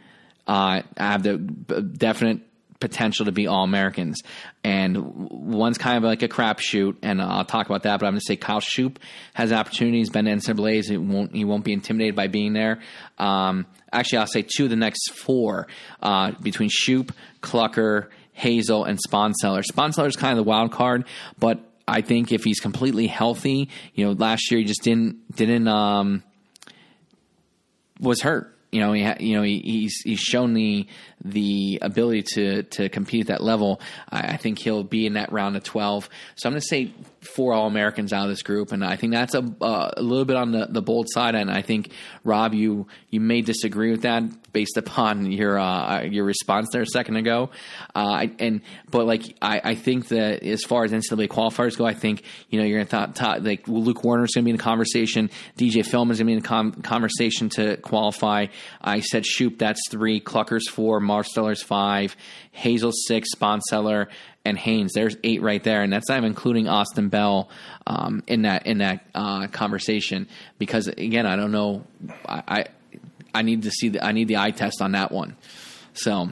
uh, have the definite potential to be all Americans. And one's kind of like a crapshoot, and I'll talk about that. But I'm going to say Kyle Shoop has opportunities. Ben NCAA's, he won't he won't be intimidated by being there. Um, actually, I'll say two of the next four uh, between Shoop, Klucker, Hazel, and Sponseller. Sponseller is kind of the wild card, but I think if he's completely healthy, you know, last year he just didn't didn't um, was hurt you know, he you know he, he's he's shown the the ability to to compete at that level. I, I think he'll be in that round of twelve. So I'm going to say four All Americans out of this group, and I think that's a uh, a little bit on the, the bold side. And I think Rob, you you may disagree with that based upon your uh, your response there a second ago. Uh, and but like I, I think that as far as NCAA qualifiers go, I think you know you're going to thought like Luke Werner's going to be in the conversation. DJ Fehlman is going to be in the com- conversation to qualify. I said Shoop, that's three. Klucker's four. Marsteller's five. Hazel six. Sponseller and Haynes. There's eight right there, and that's not even including Austin Bell um, in that in that uh, conversation. Because again, I don't know. I, I I need to see the I need the eye test on that one. So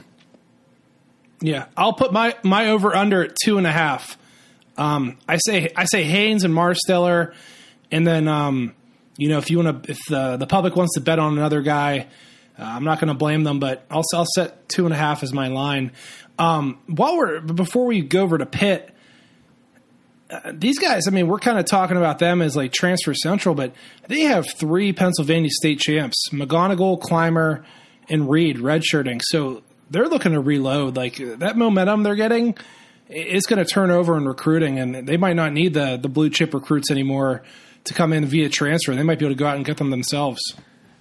yeah, I'll put my my over under at two and a half. Um, I say I say Haynes and Marsteller, and then um, you know if you want to if the the public wants to bet on another guy, uh, I'm not going to blame them, but I'll I'll set two and a half as my line. Um, while we're before we go over to Pitt, uh, these guys, I mean, we're kind of talking about them as like transfer central, but they have three Pennsylvania state champs: McGonigal, Clymer, and Reed redshirting. So they're looking to reload. Like that momentum they're getting, it's going to turn over in recruiting, and they might not need the the blue chip recruits anymore to come in via transfer. They might be able to go out and get them themselves.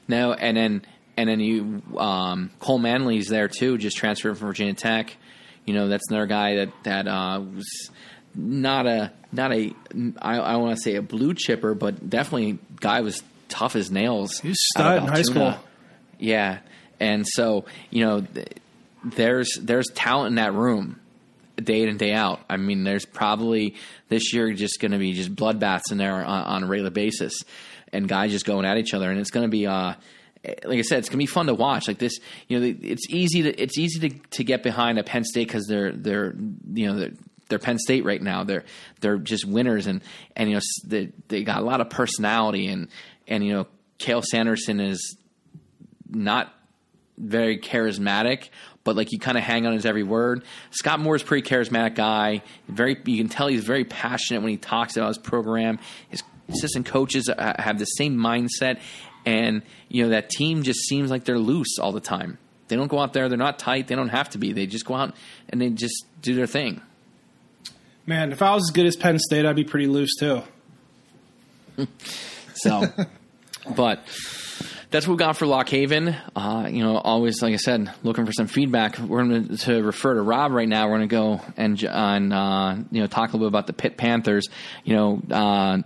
No, and then and then you um, Cole Manley's there too, just transferred from Virginia Tech. You know, that's another guy that that uh, was not a not a I, I want to say a blue chipper, but definitely guy was tough as nails. He's stud in high school. Yeah, and so you know, there's there's talent in that room, day in and day out. I mean, there's probably this year just going to be just bloodbaths in there on, on, a regular basis, and guys just going at each other, and it's going to be. Uh, like I said, it's gonna be fun to watch. Like this, you know, it's easy to it's easy to, to get behind a Penn State because they're they're you know they're they're Penn State right now. They're they're just winners, and and you know they they got a lot of personality, and and you know Cael Sanderson is not very charismatic, but like you kind of hang on his every word. Scott Moore is a pretty charismatic guy. Very, you can tell he's very passionate when he talks about his program. His assistant coaches have the same mindset, and you know that team just seems like they're loose all the time. They don't go out there; they're not tight. They don't have to be. They just go out and they just do their thing. Man, if I was as good as Penn State, I'd be pretty loose too. so, but that's what we got for Lock Haven. Uh, you know, always like I said, looking for some feedback. We're going to refer to Rob right now. We're going to go and and uh, you know talk a little bit about the Pitt Panthers. You know.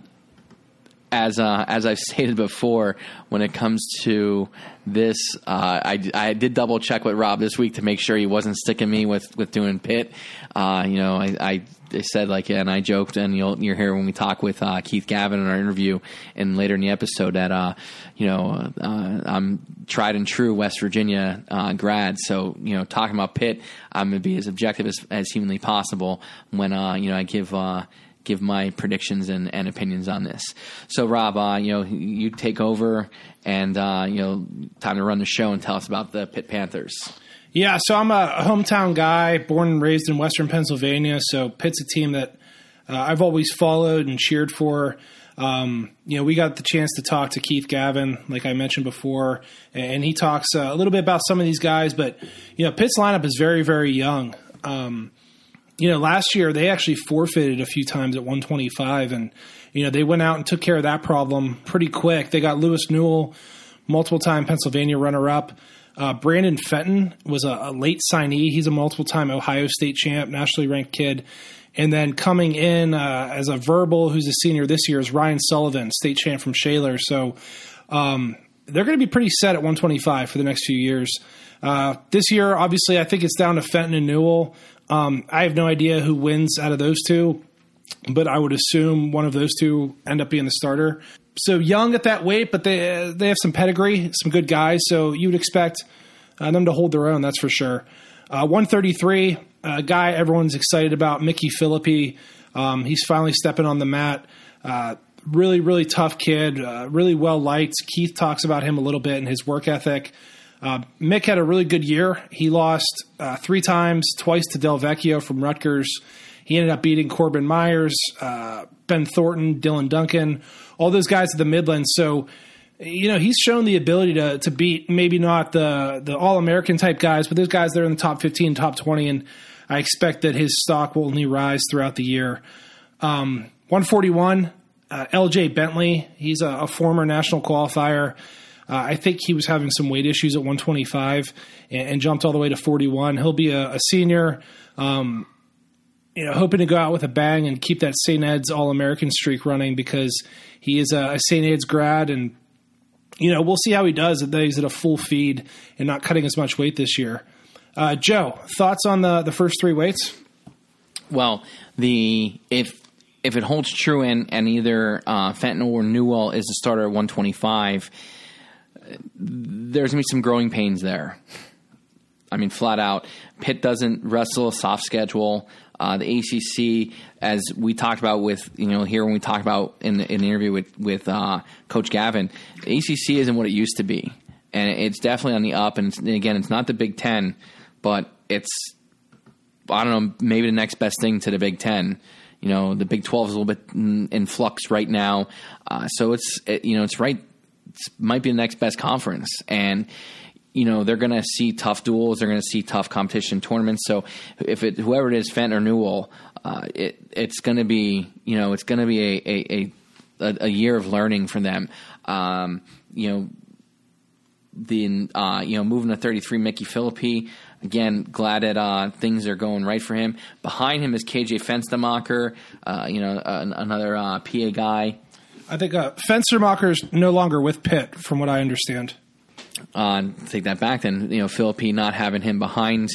As uh, as I've stated before, when it comes to this, uh, I, I did double check with Rob this week to make sure he wasn't sticking me with, with doing Pitt. Uh, you know, I, I, said like, and I joked, and you'll you'll hear when we talk with uh, Keith Gavin in our interview, and later in the episode that uh, you know uh, I'm tried and true West Virginia grad, so you know talking about Pitt, I'm gonna be as objective as, as humanly possible when you know I give give my predictions and, and opinions on this. So, Rob, uh, you know, you take over and uh, you know, time to run the show and tell us about the Pitt Panthers. Yeah, so I'm a hometown guy, born and raised in Western Pennsylvania. So Pitt's a team that uh, I've always followed and cheered for. Um, you know, we got the chance to talk to Keith Gavin, like I mentioned before, and he talks uh, a little bit about some of these guys. But you know, Pitt's lineup is very, very young. Um, you know, last year they actually forfeited a few times at 125, and you know they went out and took care of that problem pretty quick. They got Lewis Newell, multiple time Pennsylvania runner up. Uh, Brandon Fenton was a, a, late signee. He's a multiple time Ohio State champ, nationally ranked kid. And then coming in uh, as a verbal, who's a senior this year, is Ryan Sullivan, state champ from Shaler. So um, they're going to be pretty set at 125 for the next few years. Uh, this year, obviously, I think it's down to Fenton and Newell. Um, I have no idea who wins out of those two, but I would assume one of those two end up being the starter. So young at that weight, but they they have some pedigree, some good guys. So you would expect uh, them to hold their own. That's for sure. Uh, 133, a guy everyone's excited about, Mickey Phillippi. Um, he's finally stepping on the mat. Uh, really, really tough kid, uh, really well liked. Keith talks about him a little bit and his work ethic. Uh, Mick had a really good year. He lost uh, three times, twice to Del Vecchio from Rutgers. He ended up beating Corbin Myers, uh, Ben Thornton, Dylan Duncan, all those guys at the Midlands. So, you know, he's shown the ability to to beat maybe not the the All American type guys, but those guys that are in the top fifteen, top twenty, and I expect that his stock will only rise throughout the year. Um, 141, uh, LJ Bentley. He's a, a former national qualifier. Uh, I think he was having some weight issues at 125 and, and jumped all the way to 41. He'll be a, a senior. Um, you know, hoping to go out with a bang and keep that St. Ed's All American streak running because he is a, a St. Ed's grad, and you know we'll see how he does. That he's at a full feed and not cutting as much weight this year. Uh, Joe, thoughts on the the first three weights? Well, the if if it holds true and and either uh, Fenton or Newell is the starter at 125 there's going to be some growing pains there. I mean, flat out. Pitt doesn't wrestle a soft schedule. Uh, the ACC, as we talked about with you know here when we talked about in, in the interview with with uh, Coach Gavin, the ACC isn't what it used to be, and it's definitely on the up. And, and again, it's not the Big Ten, but it's I don't know maybe the next best thing to the Big Ten. You know, the Big Twelve is a little bit in, in flux right now, uh, so it's it, you know it's right might be the next best conference. And you know they're going to see tough duels. They're going to see tough competition tournaments. So if it whoever it is, Fenton or Newell, uh, it it's going to be you know it's going to be a a, a a year of learning for them. Um, you know the uh, you know moving to 33 Mickey Phillippi again glad that uh, things are going right for him behind him is KJ Fenstermacher uh, you know another uh, PA guy I think uh, Fenstermacher's no longer with Pitt, from what I understand. Uh, take that back. Then you know Phillippi not having him behind,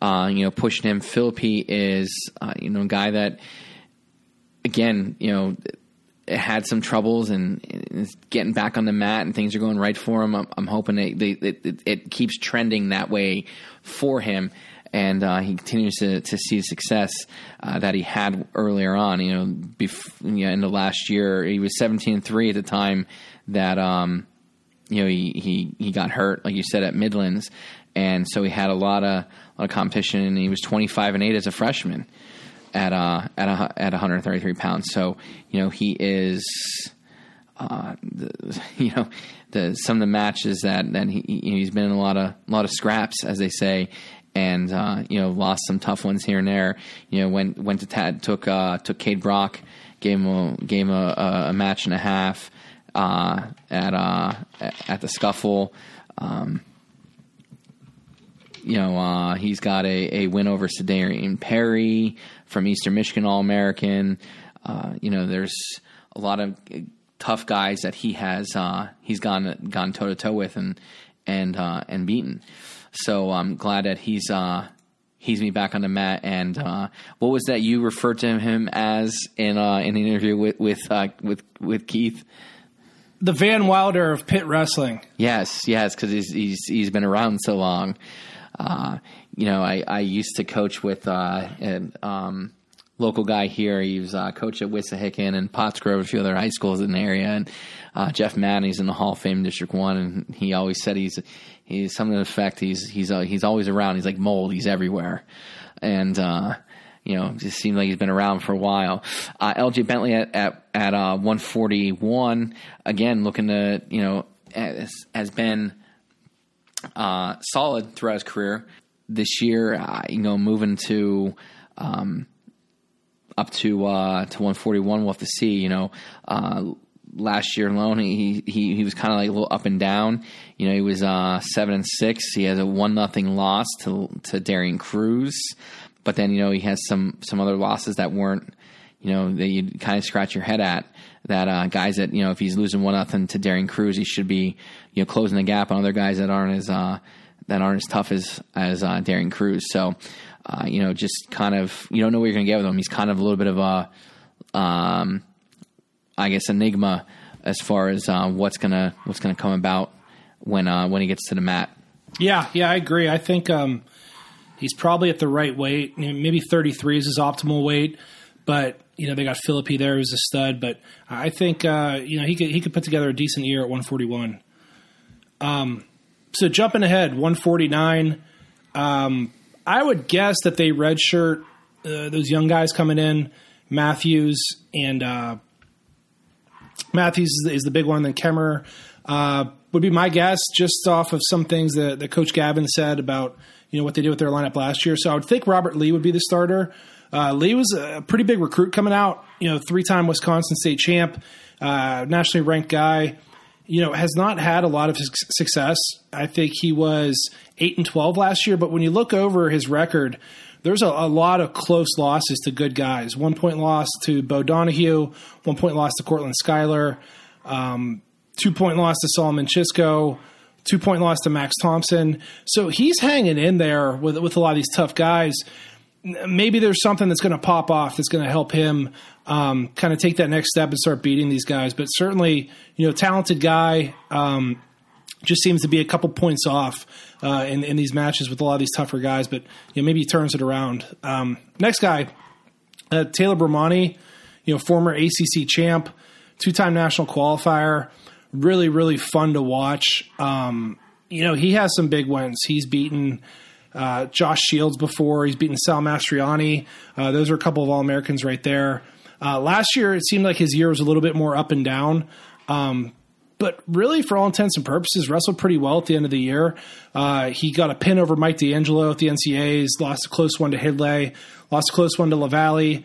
uh, you know pushing him. Phillippi is uh, you know a guy that again you know had some troubles and is getting back on the mat and things are going right for him. I'm, I'm hoping they, they, it, it, keeps trending that way for him and uh, he continues to, to see success uh, that he had earlier on. You know, bef- in the last year, he was 17-3 at the time that um, you know, he, he he got hurt, like you said, at Midlands, and so he had a lot of a lot of competition. And he was twenty five and eight as a freshman at uh at a, at one hundred thirty three pounds. So you know he is. Uh, the, you know, the some of the matches that that he he's been in a lot of a lot of scraps, as they say, and uh, you know lost some tough ones here and there. You know, went went to Tad, took uh, took Cade Brock, gave him a, gave him a, a match and a half uh, at uh, at the scuffle. Um, you know, uh, he's got a, a win over Sedarian Perry from Eastern Michigan All American. Uh, you know, there's a lot of tough guys that he has he's gone gone toe to toe with and and and beaten. So I'm glad that he's uh, he's me back on the mat. And uh, what was that you referred to him as in uh, in the interview with with uh, with with Keith? The Van Wilder of Pitt wrestling. Yes, yes, because he's he's he's been around so long. Uh, you know, I, I used to coach with uh, a um, local guy here. He was uh, coach at Wissahickon and Pottsgrove, a few other high schools in the area. And uh, Jeff Madden, he's in the Hall of Fame District One, and he always said he's he's the effect he's he's uh, he's always around. He's like mold. He's everywhere, and uh, you know, just seems like he's been around for a while. Uh, LJ Bentley at at, at uh, 141 again, looking to you know has, has been uh, solid throughout his career. This year, uh, you know, moving to um, up to uh, to 141, we'll have to see. You know, uh, last year alone, he he he was kind of like a little up and down. You know, he was uh, seven and six. He has a one nothing loss to to Darian Cruz, but then you know he has some some other losses that weren't you know that you kind of scratch your head at. That uh, guys that you know if he's losing one nothing to Darian Cruz, he should be you know closing the gap on other guys that aren't as uh, that aren't as tough as as uh, Darian Cruz. So. Uh, you know, just kind of you don't know what you're going to get with him. He's kind of a little bit of a, um, I guess, enigma as far as uh, what's gonna what's gonna come about when uh, when he gets to the mat. Yeah, yeah, I agree. I think um, he's probably at the right weight. Maybe 33 is his optimal weight, but you know they got Phillippi there who's a stud. But I think uh, you know he could he could put together a decent year at 141. Um, so jumping ahead, 149. Um, I would guess that they redshirt uh, those young guys coming in, Matthews and uh, Matthews is the, is the, big one. Then Kemmer uh, would be my guess, just off of some things that, that Coach Gavin said about you know what they did with their lineup last year. So I would think Robert Lee would be the starter. Uh, Lee was a pretty big recruit coming out. You know, three time Wisconsin state champ, uh, nationally ranked guy you know, has not had a lot of success. I think he was eight and twelve last year, but when you look over his record, there's a, a, lot of close losses to good guys. One point loss to Bo Donahue, one point loss to Cortland Schuyler, um, two point loss to Solomon Chishko, two point loss to Max Thomsen. So he's hanging in there with with a lot of these tough guys. Maybe there's something that's going to pop off that's going to help him um, kind of take that next step and start beating these guys. But certainly, you know, talented guy. Um, just seems to be a couple points off uh, in, in these matches with a lot of these tougher guys, but you know, maybe he turns it around. Um, next guy, uh, Taylor Ramand, you know, former ACC champ, two-time national qualifier, really, really fun to watch. Um, you know, he has some big wins. He's beaten uh, Josh Shields before. He's beaten Sal Mastriani. Uh, those are a couple of All Americans right there. Uh, last year, it seemed like his year was a little bit more up and down. Um, but really, for all intents and purposes, wrestled pretty well at the end of the year. Uh, he got a pin over Mike D'Angelo at the NCAs, lost a close one to Hidlay, lost a close one to Lavallee,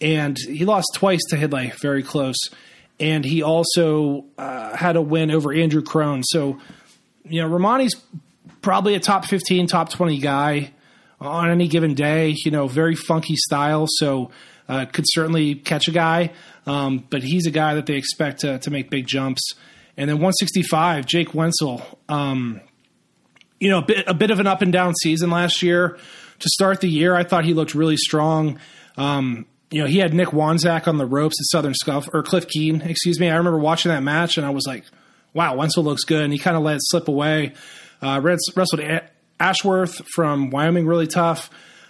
and he lost twice to Hidlay, very close. And he also uh, had a win over Andrew Crone. So, you know, Ramand's probably a top 15, top 20 guy on any given day. You know, very funky style. So, uh, could certainly catch a guy, um, but he's a guy that they expect to, to make big jumps. And then 165, Jake Wentzel. Um, you know, a bit, a bit of an up and down season last year. To start the year, I thought he looked really strong. Um, you know, he had Nick Wanzek on the ropes at Southern Scuff or Cliff Keen, excuse me. I remember watching that match and I was like, wow, Wentzel looks good. And he kind of let it slip away. Uh, wrestled Ashworth from Wyoming really tough.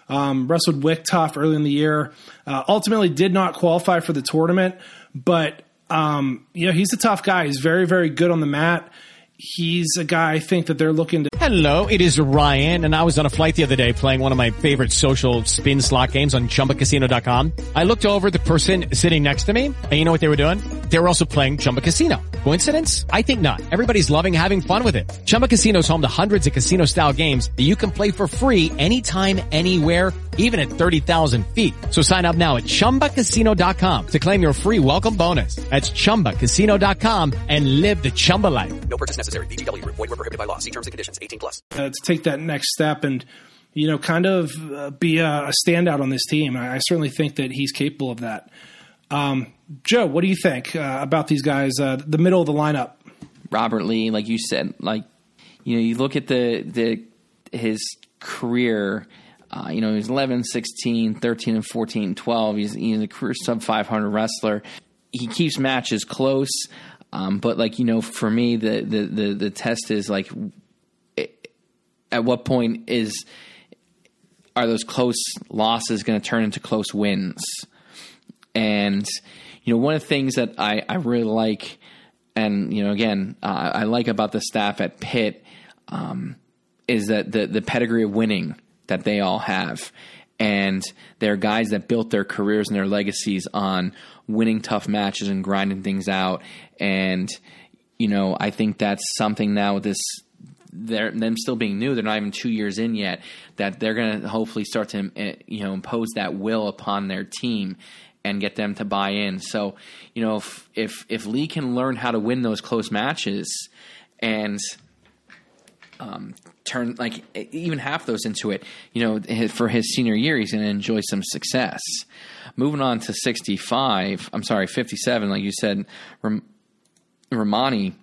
Um, wrestled Wick tough early in the year. Uh, ultimately, did not qualify for the tournament, but um, you know he's a tough guy. He's very very good on the mat. He's a guy I think that they're looking to. Hello, it is Ryan, and I was on a flight the other day playing one of my favorite social spin slot games on ChumbaCasino.com. I looked over at the person sitting next to me, and you know what they were doing? They were also playing Chumba Casino. Coincidence? I think not. Everybody's loving having fun with it. Chumba Casino is home to hundreds of casino-style games that you can play for free anytime, anywhere, even at 30,000 feet. So sign up now at ChumbaCasino.com to claim your free welcome bonus. That's ChumbaCasino.com and live the Chumba life. No purchase necessary. VGW. Void were prohibited by law. See terms and conditions. 18 plus. uh, to take that next step and you know kind of uh, be a, a standout on this team. I, I certainly think that he's capable of that. Um, Joe, what do you think uh, about these guys? Uh, the middle of the lineup. Robert Lee, like you said, like you know, you look at the the his career. Uh, you know, he's 11, 16, 13, and 14, 12. He's, he's a career sub 500 wrestler. He keeps matches close, um, but like you know, for me, the the the, the test is like, at what point is are those close losses going to turn into close wins? And you know, one of the things that I, I really like, and you know, again, uh, I like about the staff at Pitt um, is that the the pedigree of winning that they all have, and they're guys that built their careers and their legacies on winning tough matches and grinding things out. And you know, I think that's something now this they're them still being new. They're not even two years in yet. That they're going to hopefully start to eh, you know impose that will upon their team and get them to buy in. So you know if if if Lee can learn how to win those close matches and um, turn like even half those into it, you know, for his senior year, he's going to enjoy some success. Moving on to 65, I'm sorry, 57, like you said, Ramand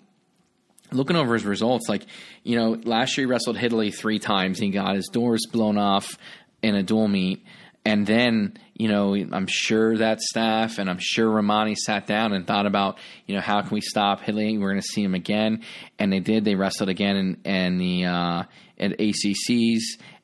looking over his results, like, you know, last year he wrestled Hidlay three times. He got his doors blown off in a dual meet. And then, you know, I'm sure that staff and I'm sure Ramand sat down and thought about, you know, how can we stop Hidlay? We're going to see him again. And they did. They wrestled again in, in the uh, at ACCs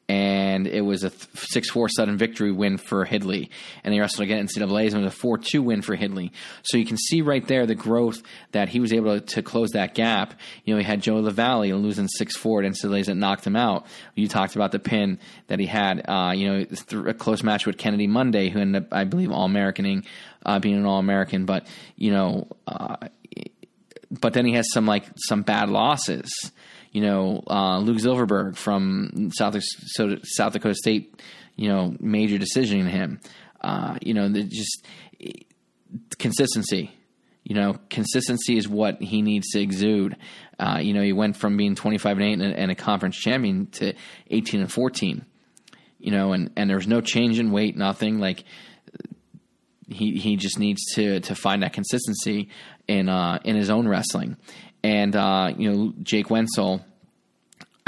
and it was a six four sudden victory win for Hidlay, and they wrestled again in NCAA's, and it was a four two win for Hidlay. So you can see right there the growth that he was able to, to close that gap. You know, he had Joe Lavallee losing six four at NCAA's that knocked him out. You talked about the pin that he had. Uh, you know, a close match with Kennedy Monday, who ended up, I believe, all Americaning, uh, being an all American. But you know, uh, but then he has some like some bad losses you know, uh, Luke Zilverberg from South, South Dakota State, you know, major decision in him. Uh, you know, just consistency. You know, consistency is what he needs to exude. Uh, you know, he went from being 25 and 8 and a, and a conference champion to 18 and 14. You know, and, and there's no change in weight, nothing. Like, he he just needs to to find that consistency in uh, in his own wrestling. And uh, you know, Jake Wentzel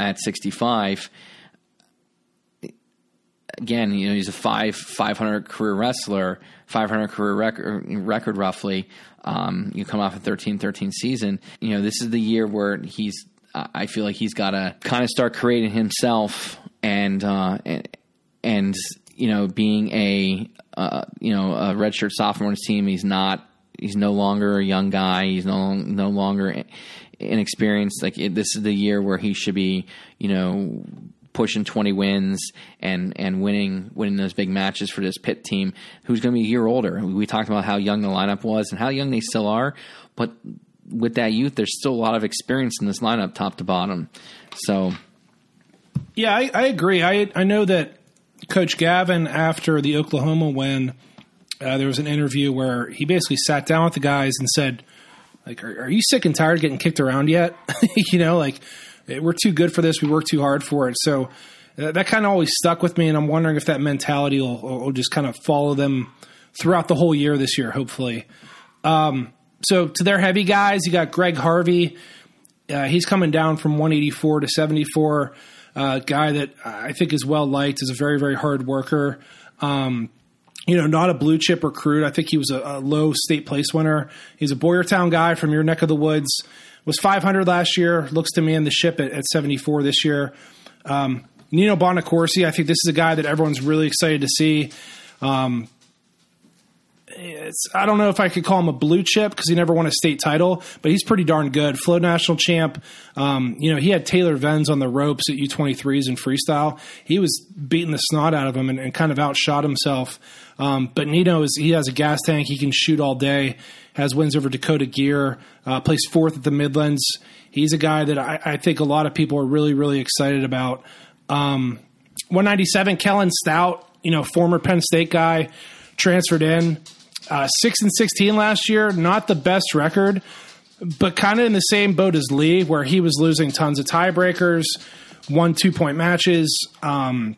at 65. Again, you know, he's a five 500 career wrestler, 500 career record, record roughly. Um, you come off a 13 13 season. You know, this is the year where he's, I feel like he's got to kind of start creating himself and, uh, and, and, you know, being a, uh, you know, a redshirt sophomore on his team, he's not, he's no longer a young guy. He's no, no longer inexperienced. Like it, this is the year where he should be, you know, pushing 20 wins and and winning winning those big matches for this Pitt team, who's going to be a year older. We talked about how young the lineup was and how young they still are, but with that youth, there's still a lot of experience in this lineup, top to bottom. So, yeah, I, I agree. I I know that Coach Gavin after the Oklahoma win. Uh, there was an interview where he basically sat down with the guys and said, like, are, are you sick and tired of getting kicked around yet? you know, like we're too good for this. We work too hard for it. So uh, that kind of always stuck with me, and I'm wondering if that mentality will, will just kind of follow them throughout the whole year this year, hopefully. Um, so to their heavy guys, you got Greg Harvey. Uh, he's coming down from 184 to 74. Uh, guy that I think is well liked, is a very very hard worker. Um, you know, not a blue chip recruit. I think he was a, a, low state place winner. He's a Boyertown guy from your neck of the woods. Was 500 last year. Looks to me in the ship at, at 74 this year. Um, Nino Bonaccorsi, I think this is a guy that everyone's really excited to see. Um, I don't know if I could call him a blue chip because he never won a state title, but he's pretty darn good. Flow national champ. Um, you know, he had Taylor Venz on the ropes at U23s in freestyle. He was beating the snot out of him and, and kind of outshot himself. Um, but Nino is he has a gas tank. He can shoot all day. Has wins over Dakota Geer. Uh, plays fourth at the Midlands. He's a guy that I, I think a lot of people are really really excited about. Um, 197 Kellen Stout. You know, former Penn State guy, transferred in. Uh, six and 16 last year. Not the best record, but kind of in the same boat as Lee, where he was losing tons of tiebreakers, won two point matches. Um,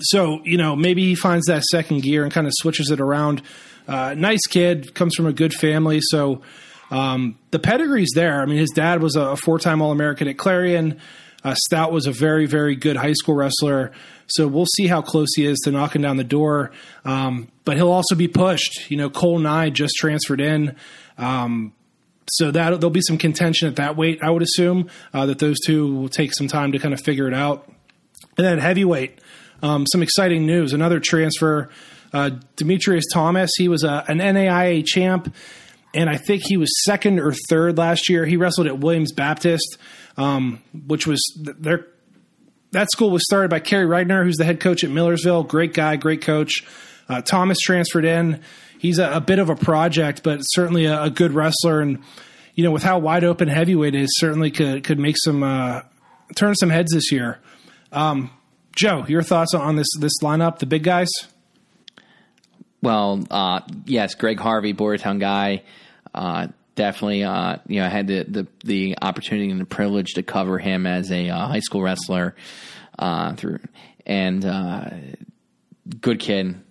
so you know maybe he finds that second gear and kind of switches it around. Uh, nice kid, comes from a good family, so um, the pedigree's there. I mean, his dad was a four time All American at Clarion. Uh, Stout was a very, very good high school wrestler. So we'll see how close he is to knocking down the door. Um, but he'll also be pushed. You know, Cole Nye just transferred in. Um, so that there'll be some contention at that weight, I would assume, uh, that those two will take some time to kind of figure it out. And then heavyweight, um, some exciting news. Another transfer, uh, Demetrius Thomas. He was a, an NAIA champ, and I think he was second or third last year. He wrestled at Williams Baptist, um, which was their that school was started by Kerry Reitner, who's the head coach at Millersville. Great guy, great coach. Uh, Thomas transferred in. He's a, a, bit of a project, but certainly a, a, good wrestler. And you know, with how wide open heavyweight is, certainly could could make some uh, turn some heads this year. Um, Joe, your thoughts on this this lineup, the big guys? Well, uh, yes, Greg Harvey, Boyertown guy. Uh, definitely, uh, you know, I had the, the, the opportunity and the privilege to cover him as a uh, high school wrestler uh, through, and uh, good kid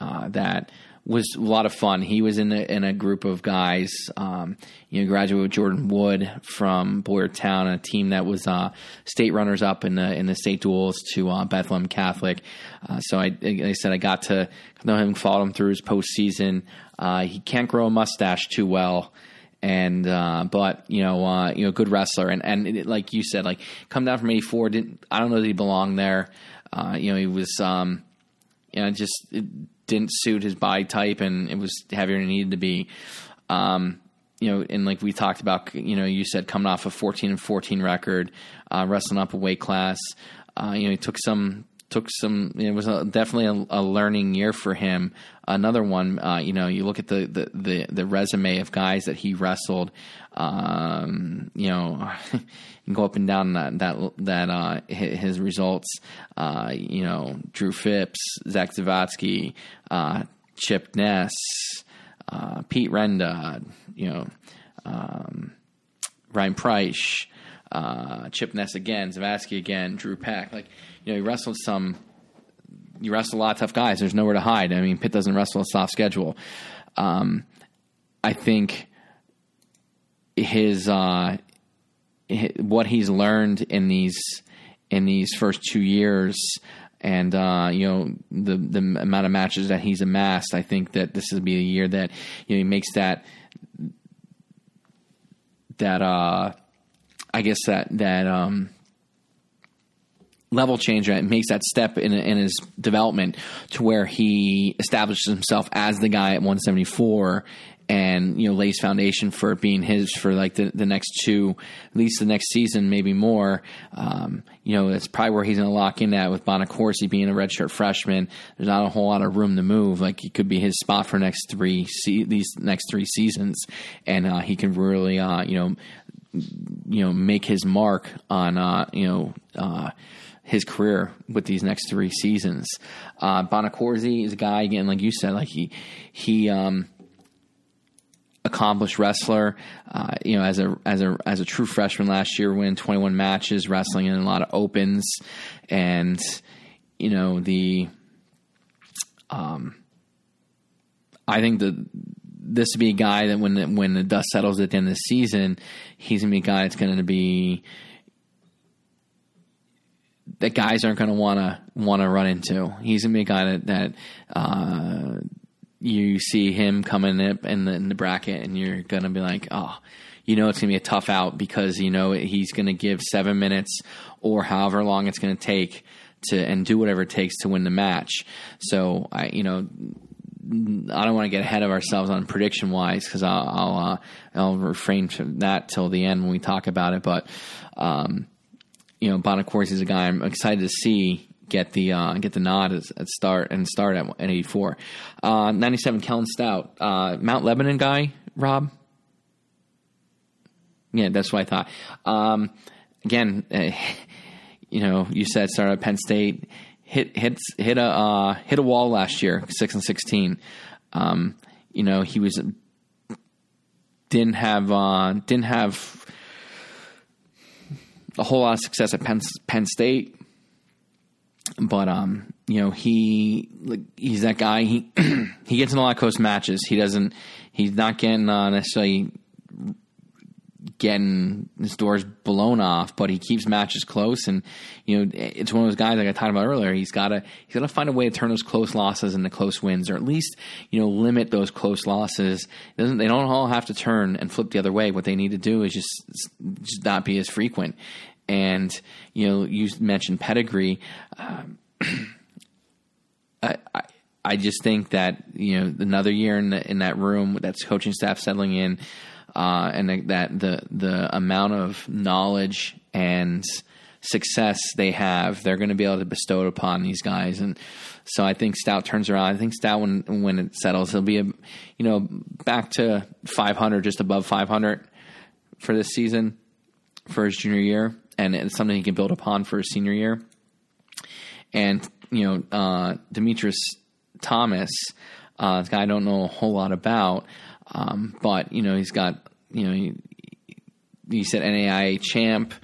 uh, that was a lot of fun. He was in a, in a group of guys, um, you know, graduate with Jordan Wood from Boyertown, a team that was uh, state runners up in the in the state duels to Bethlehem Catholic. So I, I said I got to know him, followed him through his postseason. He can't grow a mustache too well and uh, but you know uh, you know good wrestler. And and it, like you said like come down from 84 didn't I don't know that he belonged there. Uh, you know he was um, you know just it didn't suit his body type and it was heavier than it needed to be. Um, you know and like we talked about you know you said coming off a 14 and 14 record uh, wrestling up a weight class uh, you know he took some took some. It was a, definitely a, a, learning year for him. Another one, uh, you know, you look at the, the, the the resume of guys that he wrestled. Um, you know, you go up and down that that that uh, his results. Uh, you know, Drew Phipps, Zach Zavatsky, uh, Chip Ness, uh, Pete Renda. You know, um, Ryan Price. Uh, Chip Ness again, Zavatsky again, Drew Pack. Like you know, he wrestled some. You wrestle a lot of tough guys. There's nowhere to hide. I mean, Pitt doesn't wrestle a soft schedule. Um, I think his, uh, his, what he's learned in these in these first two years, and uh, you know the the amount of matches that he's amassed. I think that this will be a year that you know he makes that that uh, I guess that that um, level changer and makes that step in, in his development to where he establishes himself as the guy at 174 and you know lays foundation for it being his for like the, the next two at least the next season maybe more. Um, you know that's probably where he's going to lock in at with Bonaccorsi being a redshirt freshman. There's not a whole lot of room to move. Like it could be his spot for next three se- these next three seasons. And uh, he can really uh, you know you know make his mark on uh, you know uh, his career with these next three seasons. Uh, Bonaccorsi is a guy again, like you said, like he he um, accomplished wrestler. Uh, you know, as a as a as a true freshman last year, win 21 matches, wrestling in a lot of opens, and you know the um, I think that this would be a guy that when when the dust settles at the end of the season, he's gonna be a guy that's to be that guys aren't going to want to want to run into. He's going to be a guy that, that uh, you see him coming up in the, in the bracket, and you're going to be like, oh, you know, it's going to be a tough out because you know he's going to give seven minutes or however long it's going to take to and do whatever it takes to win the match. So I, you know, I don't want to get ahead of ourselves on prediction wise because I'll I'll, uh, I'll refrain from that till the end when we talk about it. But um, you know, Bonaccorsi is a guy I'm excited to see get the uh, get the nod at, at start and start at, at 84. Uh, 97 Kellen Stout, uh, Mount Lebanon guy, Rob. Yeah, that's what I thought. Um, again, you know, you said started at Penn State, hit hit hit a uh, hit a wall last year, six and sixteen. Um, you know, he was didn't have uh, didn't have a whole lot of success at Penn, Penn State, but um, you know, he like, he's that guy. He he gets in a lot of close matches. He doesn't. He's not getting uh, necessarily getting his doors blown off, but he keeps matches close. And you know, it's one of those guys like I talked about earlier. He's got to he's got to find a way to turn those close losses into close wins, or at least you know limit those close losses. They don't all have to turn and flip the other way? What they need to do is just just not be as frequent. And you know, you mentioned pedigree. Um, I, I I just think that you know another year in the, in that room, that's coaching staff settling in, uh, and that the the amount of knowledge and success they have, they're going to be able to bestow it upon these guys. And so I think Stout turns around. I think Stout when when it settles, he'll be a you know back to 500, just above 500 for this season for his junior year, and it's something he can build upon for his senior year. And you know, uh, Demetrius Thomas, uh, guy I don't know a whole lot about, um, but you know he's got you know he, he said NAIA champ.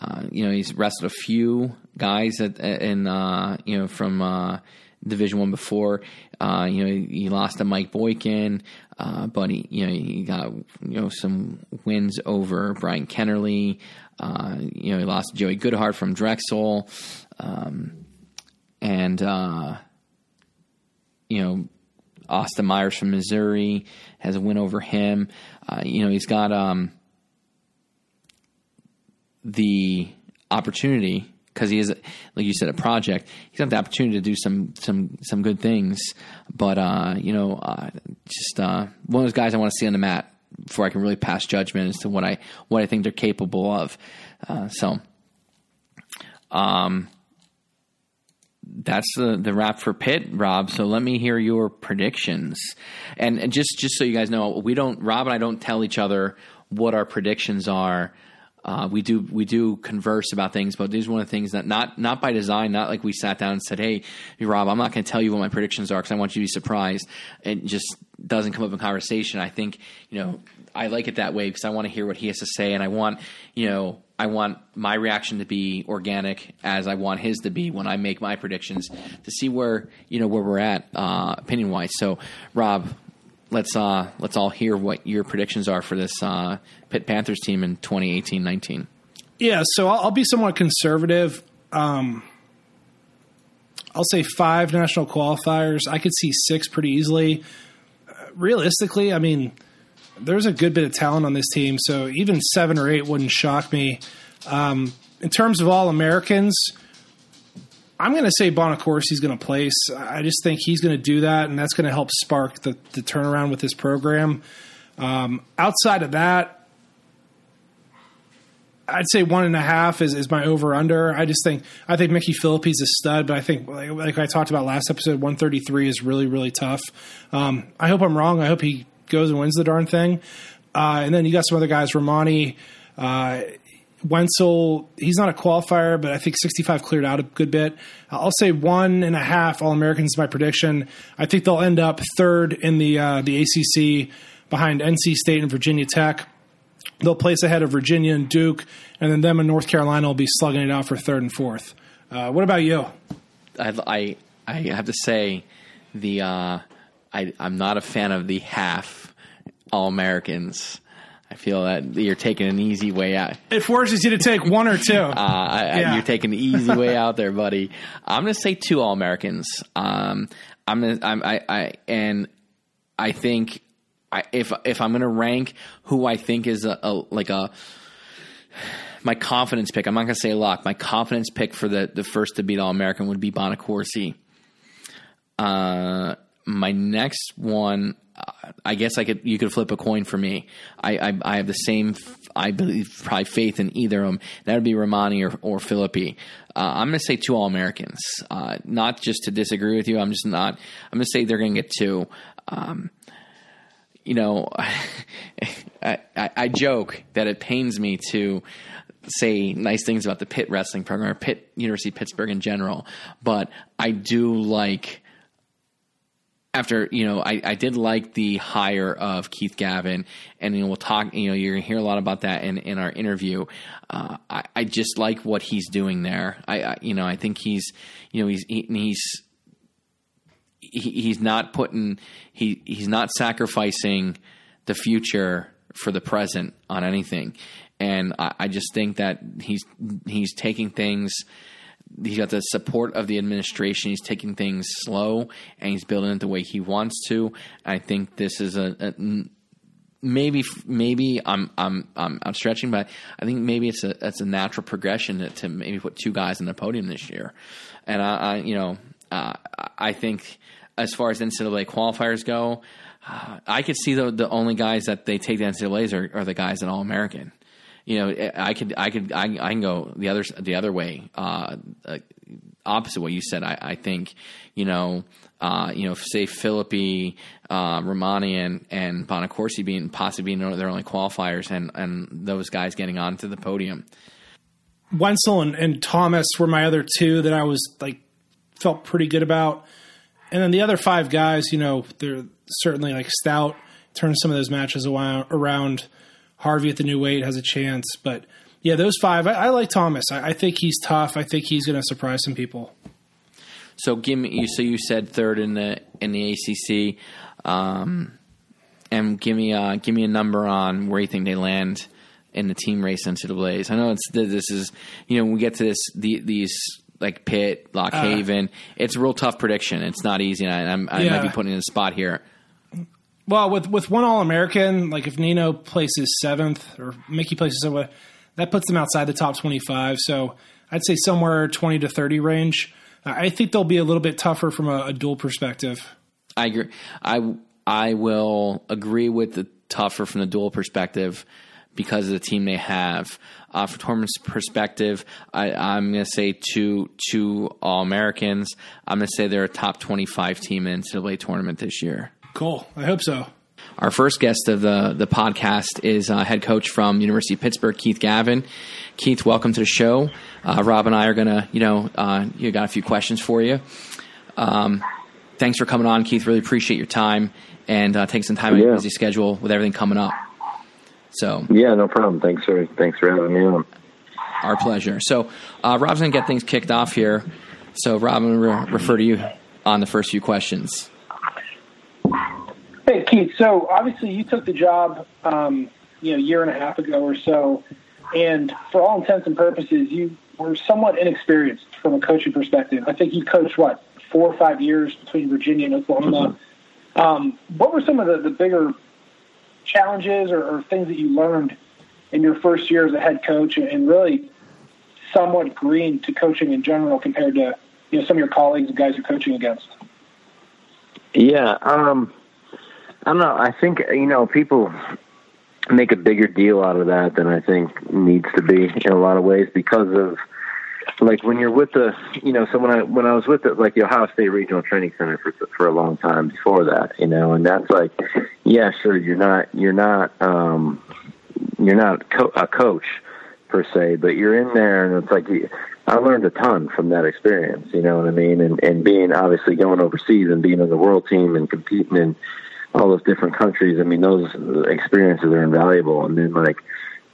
Uh, you know he's wrestled a few guys at, in uh, you know from uh, Division One before. Uh, you know he, he, lost to Mike Boykin, uh, but he you know he got you know some wins over Brian Kennerly. you know he lost to Joey Goodhart from Drexel. Um, and uh, you know Austin Myers from Missouri has a win over him. Uh, you know he's got um, the opportunity because he is, like you said, a project. He's got the opportunity to do some some some good things. But uh, you know, uh, just uh, one of those guys I want to see on the mat before I can really pass judgment as to what I what I think they're capable of. Uh, so, um, that's the the wrap for Pitt, Rob. So let me hear your predictions. And, and just just so you guys know, we don't Rob and I don't tell each other what our predictions are. Uh, we do we do converse about things, but these are one of the things that not not by design, not like we sat down and said, "Hey, Rob, I'm not going to tell you what my predictions are because I want you to be surprised." It just doesn't come up in conversation. I think you know I like it that way because I want to hear what he has to say, and I want you know I want my reaction to be organic as I want his to be when I make my predictions to see where you know where we're at uh, opinion wise. So, Rob, let's uh, let's all hear what your predictions are for this uh, Pitt Panthers team in 2018-19. Yeah, so I'll, I'll be somewhat conservative. Um, I'll say five national qualifiers. I could see six pretty easily. Uh, realistically, I mean there's a good bit of talent on this team, so even seven or eight wouldn't shock me. Um, in terms of all Americans, I'm going to say Bonaccorsi's going to place. I just think he's going to do that, and that's going to help spark the, the turnaround with this program. Um, outside of that, I'd say one and a half is, is my over under. I just think I think Micky Phillippi a stud, but I think like, like, I talked about last episode, one thirty three is really really tough. Um, I hope I'm wrong. I hope he goes and wins the darn thing. Uh, and then you got some other guys, Romani, uh, Wentzel. He's not a qualifier, but I think 65 cleared out a good bit. I'll say one and a half All Americans is my prediction. I think they'll end up third in the uh, the ACC behind NC State and Virginia Tech. They'll place ahead of Virginia and Duke, and then them and North Carolina will be slugging it out for third and fourth. Uh, what about you? I, I, I have to say the uh, I, I'm not a fan of the half All Americans. I feel that you're taking an easy way out. It forces you to take one or two. uh, I, yeah. You're taking the easy way out there, buddy. I'm going to say two All Americans. Um, I'm gonna, I'm, I, I, and I think I, if if I'm going to rank who I think is a, a like a my confidence pick, I'm not going to say lock. My confidence pick for the the first to beat All American would be Bonaccorsi. Uh, my next one, I guess I could you could flip a coin for me. I I, I have the same, I believe, probably faith in either of them. That would be Romani or or Phillippi. Uh, I'm going to say two All Americans. Uh, not just to disagree with you. I'm just not. I'm going to say they're going to get two. Um, you know, I, I, I joke that it pains me to say nice things about the Pitt wrestling program or Pitt University Pittsburgh in general, but I do like after you know I, I did like the hire of Keith Gavin, and you know, we'll talk. You know, you're gonna hear a lot about that in, in our interview. Uh, I, I just like what he's doing there. I, I you know I think he's you know he's he, he's he, he's not putting he he's not sacrificing the future for the present on anything, and I, I just think that he's he's taking things he's got the support of the administration. He's taking things slow and he's building it the way he wants to. I think this is a, a maybe maybe I'm I'm I'm I'm stretching, but I think maybe it's a it's a natural progression to, to maybe put two guys on the podium this year. And I, I you know uh, I think as far as NCAA qualifiers go, uh, I could see the the only guys that they take the NCAA's are, are the guys at All American you know, I could, I could, I, I can go the other, the other way, uh, uh, opposite what you said. I, I think, you know, uh, you know, say Phillippi, uh, Romani, and and Bonaccorsi being possibly being their only qualifiers, and and those guys getting onto the podium. Wentzel and, and Thomas were my other two that I was like felt pretty good about, and then the other five guys, you know, they're certainly like Stout turned some of those matches around. Harvey at the new weight has a chance. But yeah, those five, I, I like Thomas. I, I, think he's tough. I think he's going to surprise some people. So give me. So you said third in the in the ACC, um, and give me uh, give me a number on where you think they land in the team race into the Blaze. I know it's this is you know when we get to this the, these like Pitt, Lock uh, Haven. Uh, it's a real tough prediction. It's not easy, and I, I yeah. might be putting in a spot here. Well, with with one All American, like if Nino places seventh or Micky places seventh, that puts them outside the top twenty five. So I'd say somewhere twenty to thirty range. I think they'll be a little bit tougher from a, a dual perspective. I agree. I I will agree with the tougher from the dual perspective because of the team they have. Uh, from tournament's perspective, I, am going to say two two All Americans. I'm going to say they're a top 25 team in NCAA tournament this year. Cool. I hope so. Our first guest of the the podcast is uh, head coach from University of Pittsburgh, Keith Gavin. Keith, welcome to the show. Uh, Rob and I are gonna, you know, uh, you got a few questions for you. Um, thanks for coming on, Keith. Really appreciate your time and uh, taking some time out of your busy schedule with everything coming up. So yeah, no problem. Thanks for thanks for having me on. Our pleasure. So uh, Rob's gonna get things kicked off here. So Rob, I'm gonna re- refer to you on the first few questions. Hey, Keith. So obviously you took the job, um, you know, a year and a half ago or so, and for all intents and purposes, you were somewhat inexperienced from a coaching perspective. I think you coached what four or five years between Virginia and Oklahoma. Um, what were some of the, the bigger challenges or, or, things that you learned in your first year as a head coach, and really somewhat green to coaching in general compared to you know some of your colleagues and guys you're coaching against? Yeah. Um, I don't know. I think you know people make a bigger deal out of that than I think needs to be in a lot of ways because of like when you're with the you know so when I when I was with the like the Ohio State Regional Training Center for for a long time before that you know and that's like yeah sure you're not you're not um you're not co- a coach per se but you're in there and it's like I learned a ton from that experience you know what I mean and and being obviously going overseas and being on the world team and competing in all those different countries. I mean, those experiences are invaluable. And then like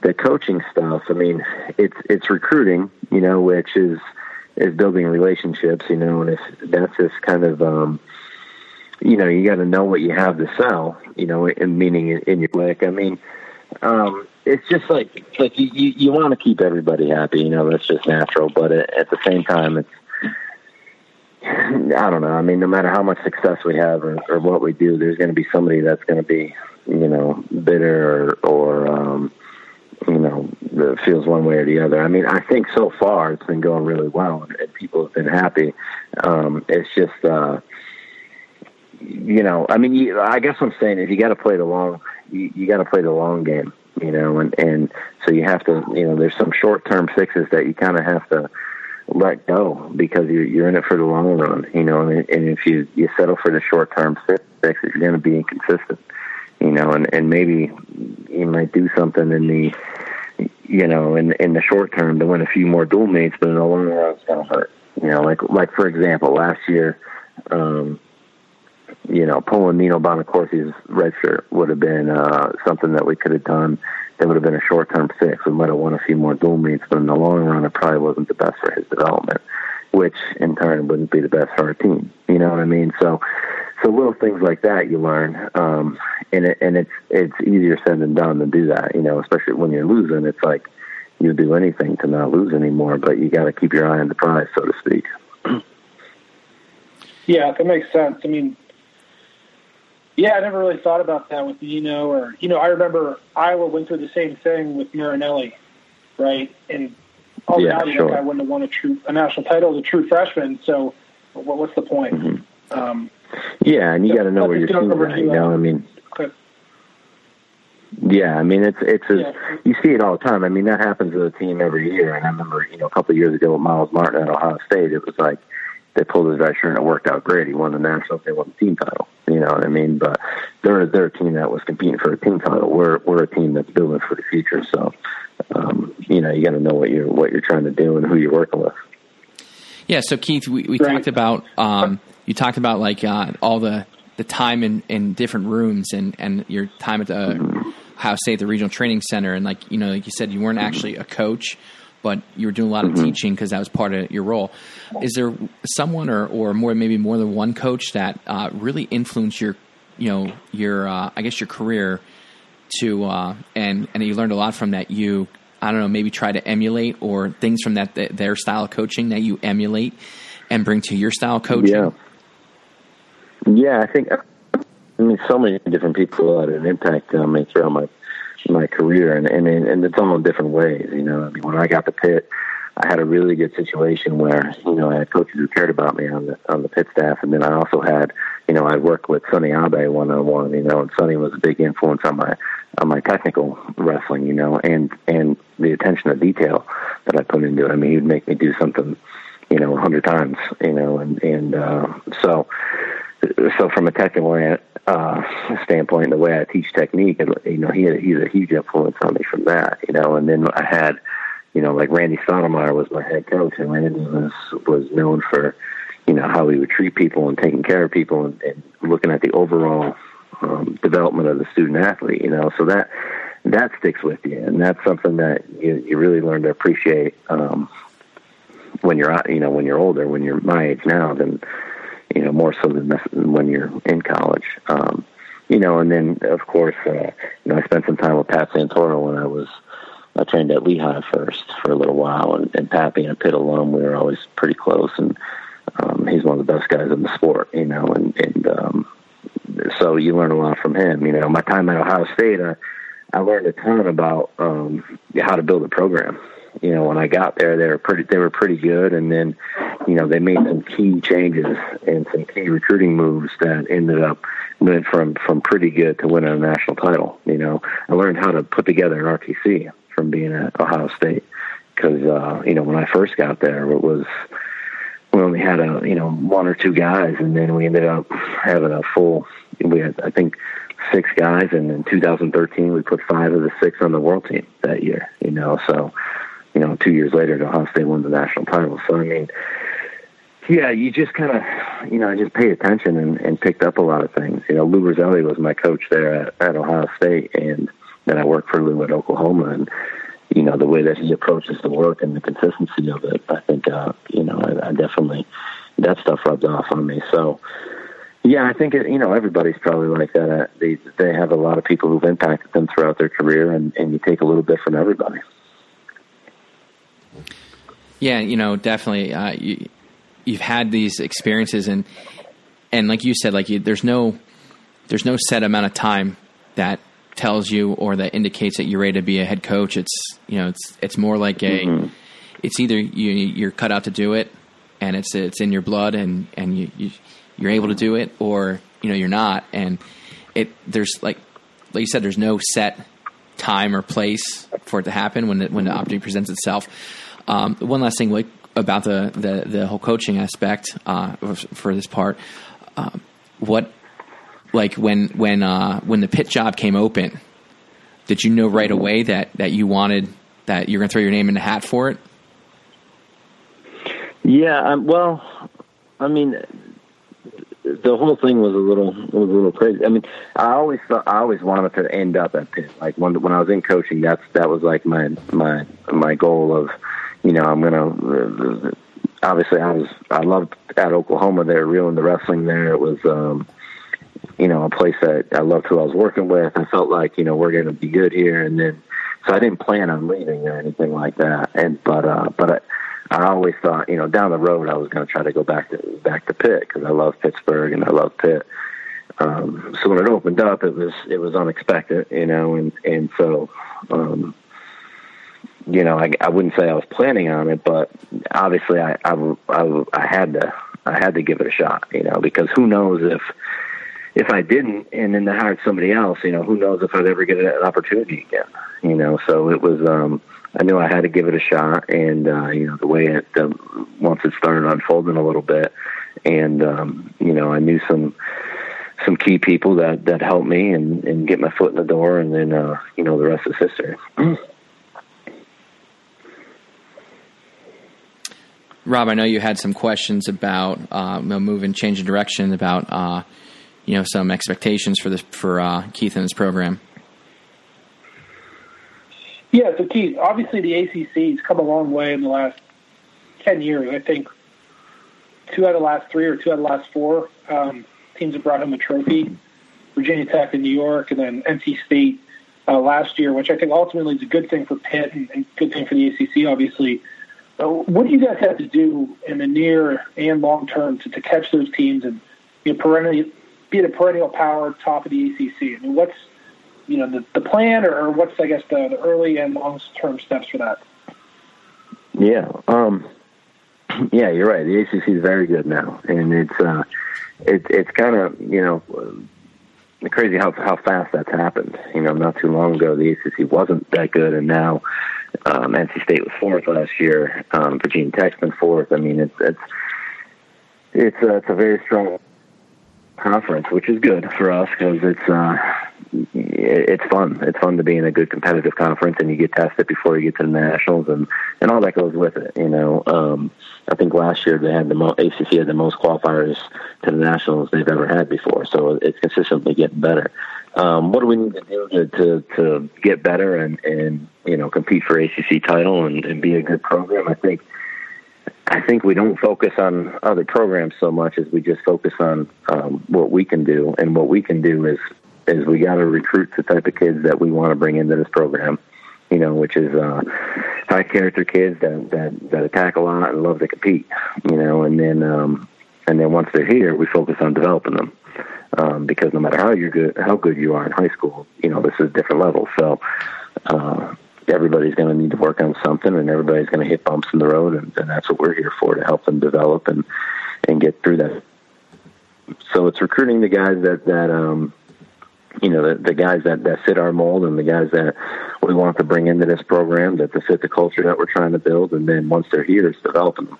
the coaching stuff, I mean, it's it's recruiting, you know, which is is building relationships, you know, and if that's just kind of um you know, you got to know what you have to sell, you know, in meaning in, in your like. I mean, um, it's just like like you you, you want to keep everybody happy, you know, that's just natural. But at, at the same time, it's I don't know. I mean, no matter how much success we have or, or what we do, there's going to be somebody that's going to be, you know, bitter or, or um, you know, feels one way or the other. I mean, I think so far it's been going really well and, people have been happy. Um, it's just, uh, you know, I mean, you, I guess what I'm saying is you got to play the long, you, you got to play the long game, you know, and and so you have to, you know, there's some short term fixes that you kind of have to let go because you're you're in it for the long run, you know, and, and if you you settle for the short term fixes, you're going to be inconsistent, you know, and and maybe you might do something in the you know, in in the short term to win a few more dual mates, but in the long run, it's going to hurt. You know, like like for example, last year, um, you know, pulling Nino Bonaccorsi's red shirt would have been uh, something that we could have done. That would have been a short term fix. We might have won a few more dual meets, but in the long run, it probably wasn't the best for his development, which in turn wouldn't be the best for our team. You know what I mean? So, so little things like that you learn, um, and it, and it's it's easier said than done to do that. You know, especially when you're losing. It's like you'll do anything to not lose anymore, but you got to keep your eye on the prize, so to speak. Yeah, that makes sense. I mean, yeah, I never really thought about that with Nino, or you know, I remember Iowa went through the same thing with Marinelli, right? And all yeah, the sure. that guy wouldn't have won a true a national title as a true freshman. So, what, what's the point? Mm-hmm. Um, yeah, and you got to know where your just team's go over at. to, You know, I mean, okay. Yeah, I mean it's it's a, you see it all the time. I mean that happens to the team every year. And I remember you know a couple of years ago with Myles Martin at Ohio State, it was like they pulled his red shirt and it worked out great. He won the national, they won the team title. You know what I mean? But they're they're a team that was competing for a team title. We're we're a team that's building for the future. So um, you know you got to know what you're what you're trying to do and who you're working with. Yeah. So Keith, we, we talked about um, you talked about like uh, all the the time in, in different rooms and, and your time at the Ohio State, the regional training center, and like you know, like you said, you weren't actually a coach, but you were doing a lot of teaching because that was part of your role. Is there someone or, or more maybe more than one coach that uh, really influenced your you know your uh, I guess your career to uh, and and you learned a lot from that you I don't know maybe try to emulate or things from that their style of coaching that you emulate and bring to your style of coaching. Yeah. Yeah, I think I mean so many different people had an impact on me throughout my my career, and and and it's all in different ways. You know, I mean, when I got the Pitt, I had a really good situation where you know I had coaches who cared about me on the on the Pitt staff, and then I also had you know I worked with Sonny Abe one on one. You know, and Sonny was a big influence on my on my technical wrestling. You know, and and the attention to detail that I put into it. I mean, he'd make me do something you know a hundred times. You know, and and uh, so so from a technical uh, standpoint, the way I teach technique, you know, he had, he's a huge influence on me from that, you know. And then I had, you know, like Rande Stottlemyer was my head coach, and Randy was was known for, you know, how he would treat people and taking care of people and, and looking at the overall um, development of the student athlete, you know. So that that sticks with you, and that's something that you, you really learn to appreciate um, when you're, you know, when you're older, when you're my age now, then you know, more so than when you're in college. Um, you know, and then of course, uh, you know, I spent some time with Pat Santoro when I was I trained at Lehigh first for a little while, and, and Pat being a Pitt alum, we were always pretty close, and um, he's one of the best guys in the sport, you know, and and um, so you learn a lot from him. You know, my time at Ohio State, I, I learned a ton about um, how to build a program you know, when I got there, they were pretty, they were pretty good. And then, you know, they made some key changes and some key recruiting moves that ended up went from, from pretty good to winning a national title. You know, I learned how to put together an RTC from being at Ohio State. Cause, uh, you know, when I first got there, it was, we only had a, you know, one or two guys and then we ended up having a full, we had, I think, six guys and in 2013 we put five of the six on the world team that year, you know, so, you know, two years later, Ohio State won the national title. So I mean, yeah, you just kind of, you know, I just paid attention and, and picked up a lot of things. You know, Lou Rosselli was my coach there at, at Ohio State, and then I worked for Lou at Oklahoma, and you know, the way that he approaches the work and the consistency of it, I think, uh, you know, I, I definitely that stuff rubbed off on me. So. Yeah, I think it, you know everybody's probably like that. Uh, they they have a lot of people who've impacted them throughout their career, and and you take a little bit from everybody. Yeah, you know, definitely. Uh, you, you've had these experiences, and and like you said, like you, there's no there's no set amount of time that tells you or that indicates that you're ready to be a head coach. It's you know, it's it's more like a mm-hmm. it's either you you're cut out to do it, and it's it's in your blood, and and you, you you're able to do it, or you know you're not, and it there's like like you said, there's no set time or place for it to happen when it, when the opportunity presents itself. Um, one last thing, like about the the, the whole coaching aspect uh, for this part, um, what like when when uh, when the Pitt job came open, did you know right away that that you wanted that you're going to throw your name in the hat for it? Yeah, um, well, I mean, the whole thing was a little was a little crazy. I mean, I always thought I always wanted to end up at Pitt. Like when when I was in coaching, that's that was like my my my goal of, you know, I'm gonna. Obviously, I was I loved at Oklahoma. They were reeling the wrestling there. It was, um, you know, a place that I loved who I was working with. I felt like you know we're gonna be good here, and then so I didn't plan on leaving or anything like that. And but uh, but. I, I always thought, you know, down the road I was going to try to go back to back to Pitt because I love Pittsburgh and I love Pitt. Um, so when it opened up, it was it was unexpected, you know, and and so, um, you know, I, I wouldn't say I was planning on it, but obviously I, I I I had to I had to give it a shot, you know, because who knows if if I didn't and then they hired somebody else, you know, who knows if I'd ever get an opportunity again, you know. So it was. um I knew I had to give it a shot, and uh, you know the way it uh, once it started unfolding a little bit, and um, you know I knew some some key people that that helped me and and get my foot in the door, and then uh, you know the rest is history. Rob, I know you had some questions about uh, moving, changing direction, about uh, you know some expectations for this for uh, Keith and his program. Yeah, so Keith, obviously the ACC has come a long way in the last 10 years. I think two out of the last three or two out of the last four um, teams have brought home a trophy. Virginia Tech and New York, and then NC State uh, last year, which I think ultimately is a good thing for Pitt and, and good thing for the ACC, obviously. Uh, what do you guys have to do in the near and long term to, to catch those teams and you know, perennial, be the perennial power top of the ACC? I mean, what's you know the, the plan, or, or what's I guess the, the early and long term steps for that? Yeah, um, yeah, you're right. The ACC is very good now, and it's uh, it, it's kind of you know uh, crazy how how fast that's happened. You know, not too long ago the ACC wasn't that good, and now um, NC State was fourth last year. Um, Virginia Tech's been fourth. I mean, it's it's it's uh, it's a very strong conference, which is good for us because it's uh, it's fun. It's fun to be in a good competitive conference, and you get tested before you get to the nationals, and and all that goes with it. You know, um, I think last year they had the mo- ACC had the most qualifiers to the nationals they've ever had before, so it's consistently getting better. Um, what do we need to do to to, to get better and and you know compete for ACC title and, and be a good program? I think. I think we don't focus on other programs so much as we just focus on um, what we can do, and what we can do is is we got to recruit the type of kids that we want to bring into this program. You know, which is uh, high character kids that that that attack a lot and love to compete. You know, and then um, and then once they're here, we focus on developing them. Um, because no matter how you're good, how good you are in high school, you know this is a different level. So uh, everybody's going to need to work on something, and everybody's going to hit bumps in the road, and, and that's what we're here for to help them develop and and get through that. So it's recruiting the guys that that um, you know, the, the guys that, that fit our mold and the guys that we want to bring into this program that to fit the culture that we're trying to build. And then once they're here, it's developing them.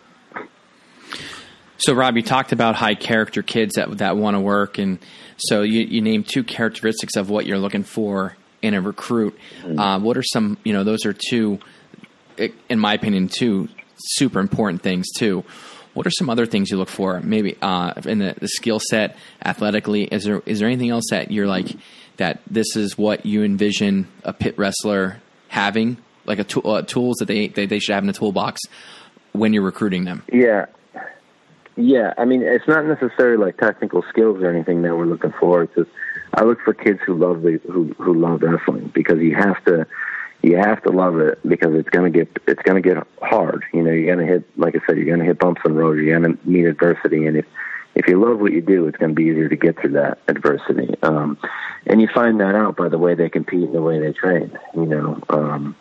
So, Rob, you talked about high character kids that that want to work, and so you, you named two characteristics of what you're looking for in a recruit. Mm-hmm. Uh, what are some? You know, those are two, in my opinion, two super important things too. What are some other things you look for? Maybe uh, in the, the skill set, athletically. Is there is there anything else that you're like that this is what you envision a Pitt wrestler having, like a tool, uh, tools that they, they they should have in the toolbox when you're recruiting them? Yeah, yeah. I mean, it's not necessarily like technical skills or anything that we're looking for. It's just I look for kids who love the who who love wrestling because you have to you have to love it because it's gonna get it's gonna get hard. You know, you're gonna hit like I said, you're gonna hit bumps in the road. You're gonna meet adversity, and if if you love what you do, it's gonna be easier to get through that adversity. Um, and you find that out by the way they compete and the way they train. You know. Um,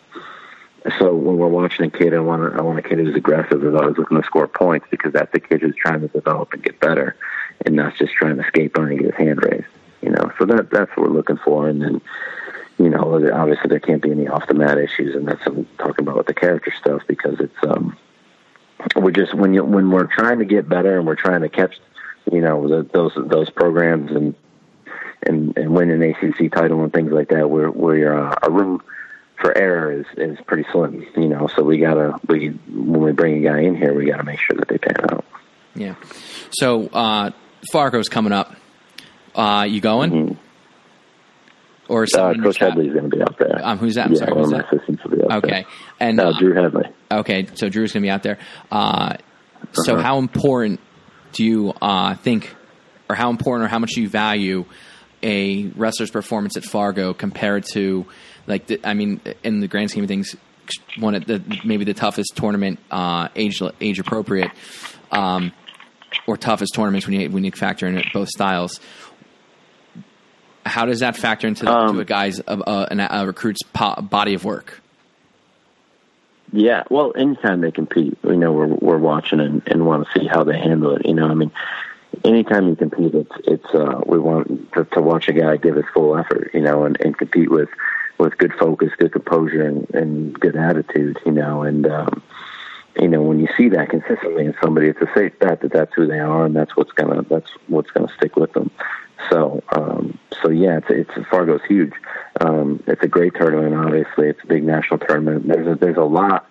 so when we're watching a kid, I want I want a kid who's aggressive, who's always looking to score points because that's the kid who's trying to develop and get better. and not just trying to skate by and get his hand raised. You know, so that that's what we're looking for, and then you know, obviously there can't be any off the mat issues, and that's what I'm talking about with the character stuff because it's um, we're just when you when we're trying to get better and we're trying to catch, you know, the, those those programs and and and win an ACC title and things like that, we're we're uh, our room for error is is pretty slim, you know. So we gotta we when we bring a guy in here, we gotta make sure that they pan out. Yeah. So uh, Fargo's coming up. Uh, you going? Mm-hmm. Or uh, Coach Headlee's going to be out there. Um, who's that? I'm yeah, sorry. one of my that? assistants will be out Okay. there. And no, uh, Drew Headlee. Okay, so Drew's going to be out there. Uh, so, Uh-huh. how important do you uh, think, or how important, or how much do you value a wrestler's performance at Fargo compared to, like, the, I mean, in the grand scheme of things, one of the maybe the toughest tournament, uh, age age appropriate, um, or toughest tournaments when you when you factor in both styles. How does that factor into the, Um, a guy's uh, an, a recruit's po- body of work? Yeah, well, anytime they compete, you know, we're we're watching and, and want to see how they handle it. You know, I mean, anytime you compete, it's it's uh, we want to, to watch a guy give his full effort. You know, and, and compete with with good focus, good composure, and, and good attitude. You know, and um, you know when you see that consistently in somebody, it's a safe bet that that's who they are, and that's what's gonna that's what's gonna stick with them. So, um, so yeah, it's it's Fargo's huge. Um, it's a great tournament. Obviously, it's a big national tournament. There's a, there's a lot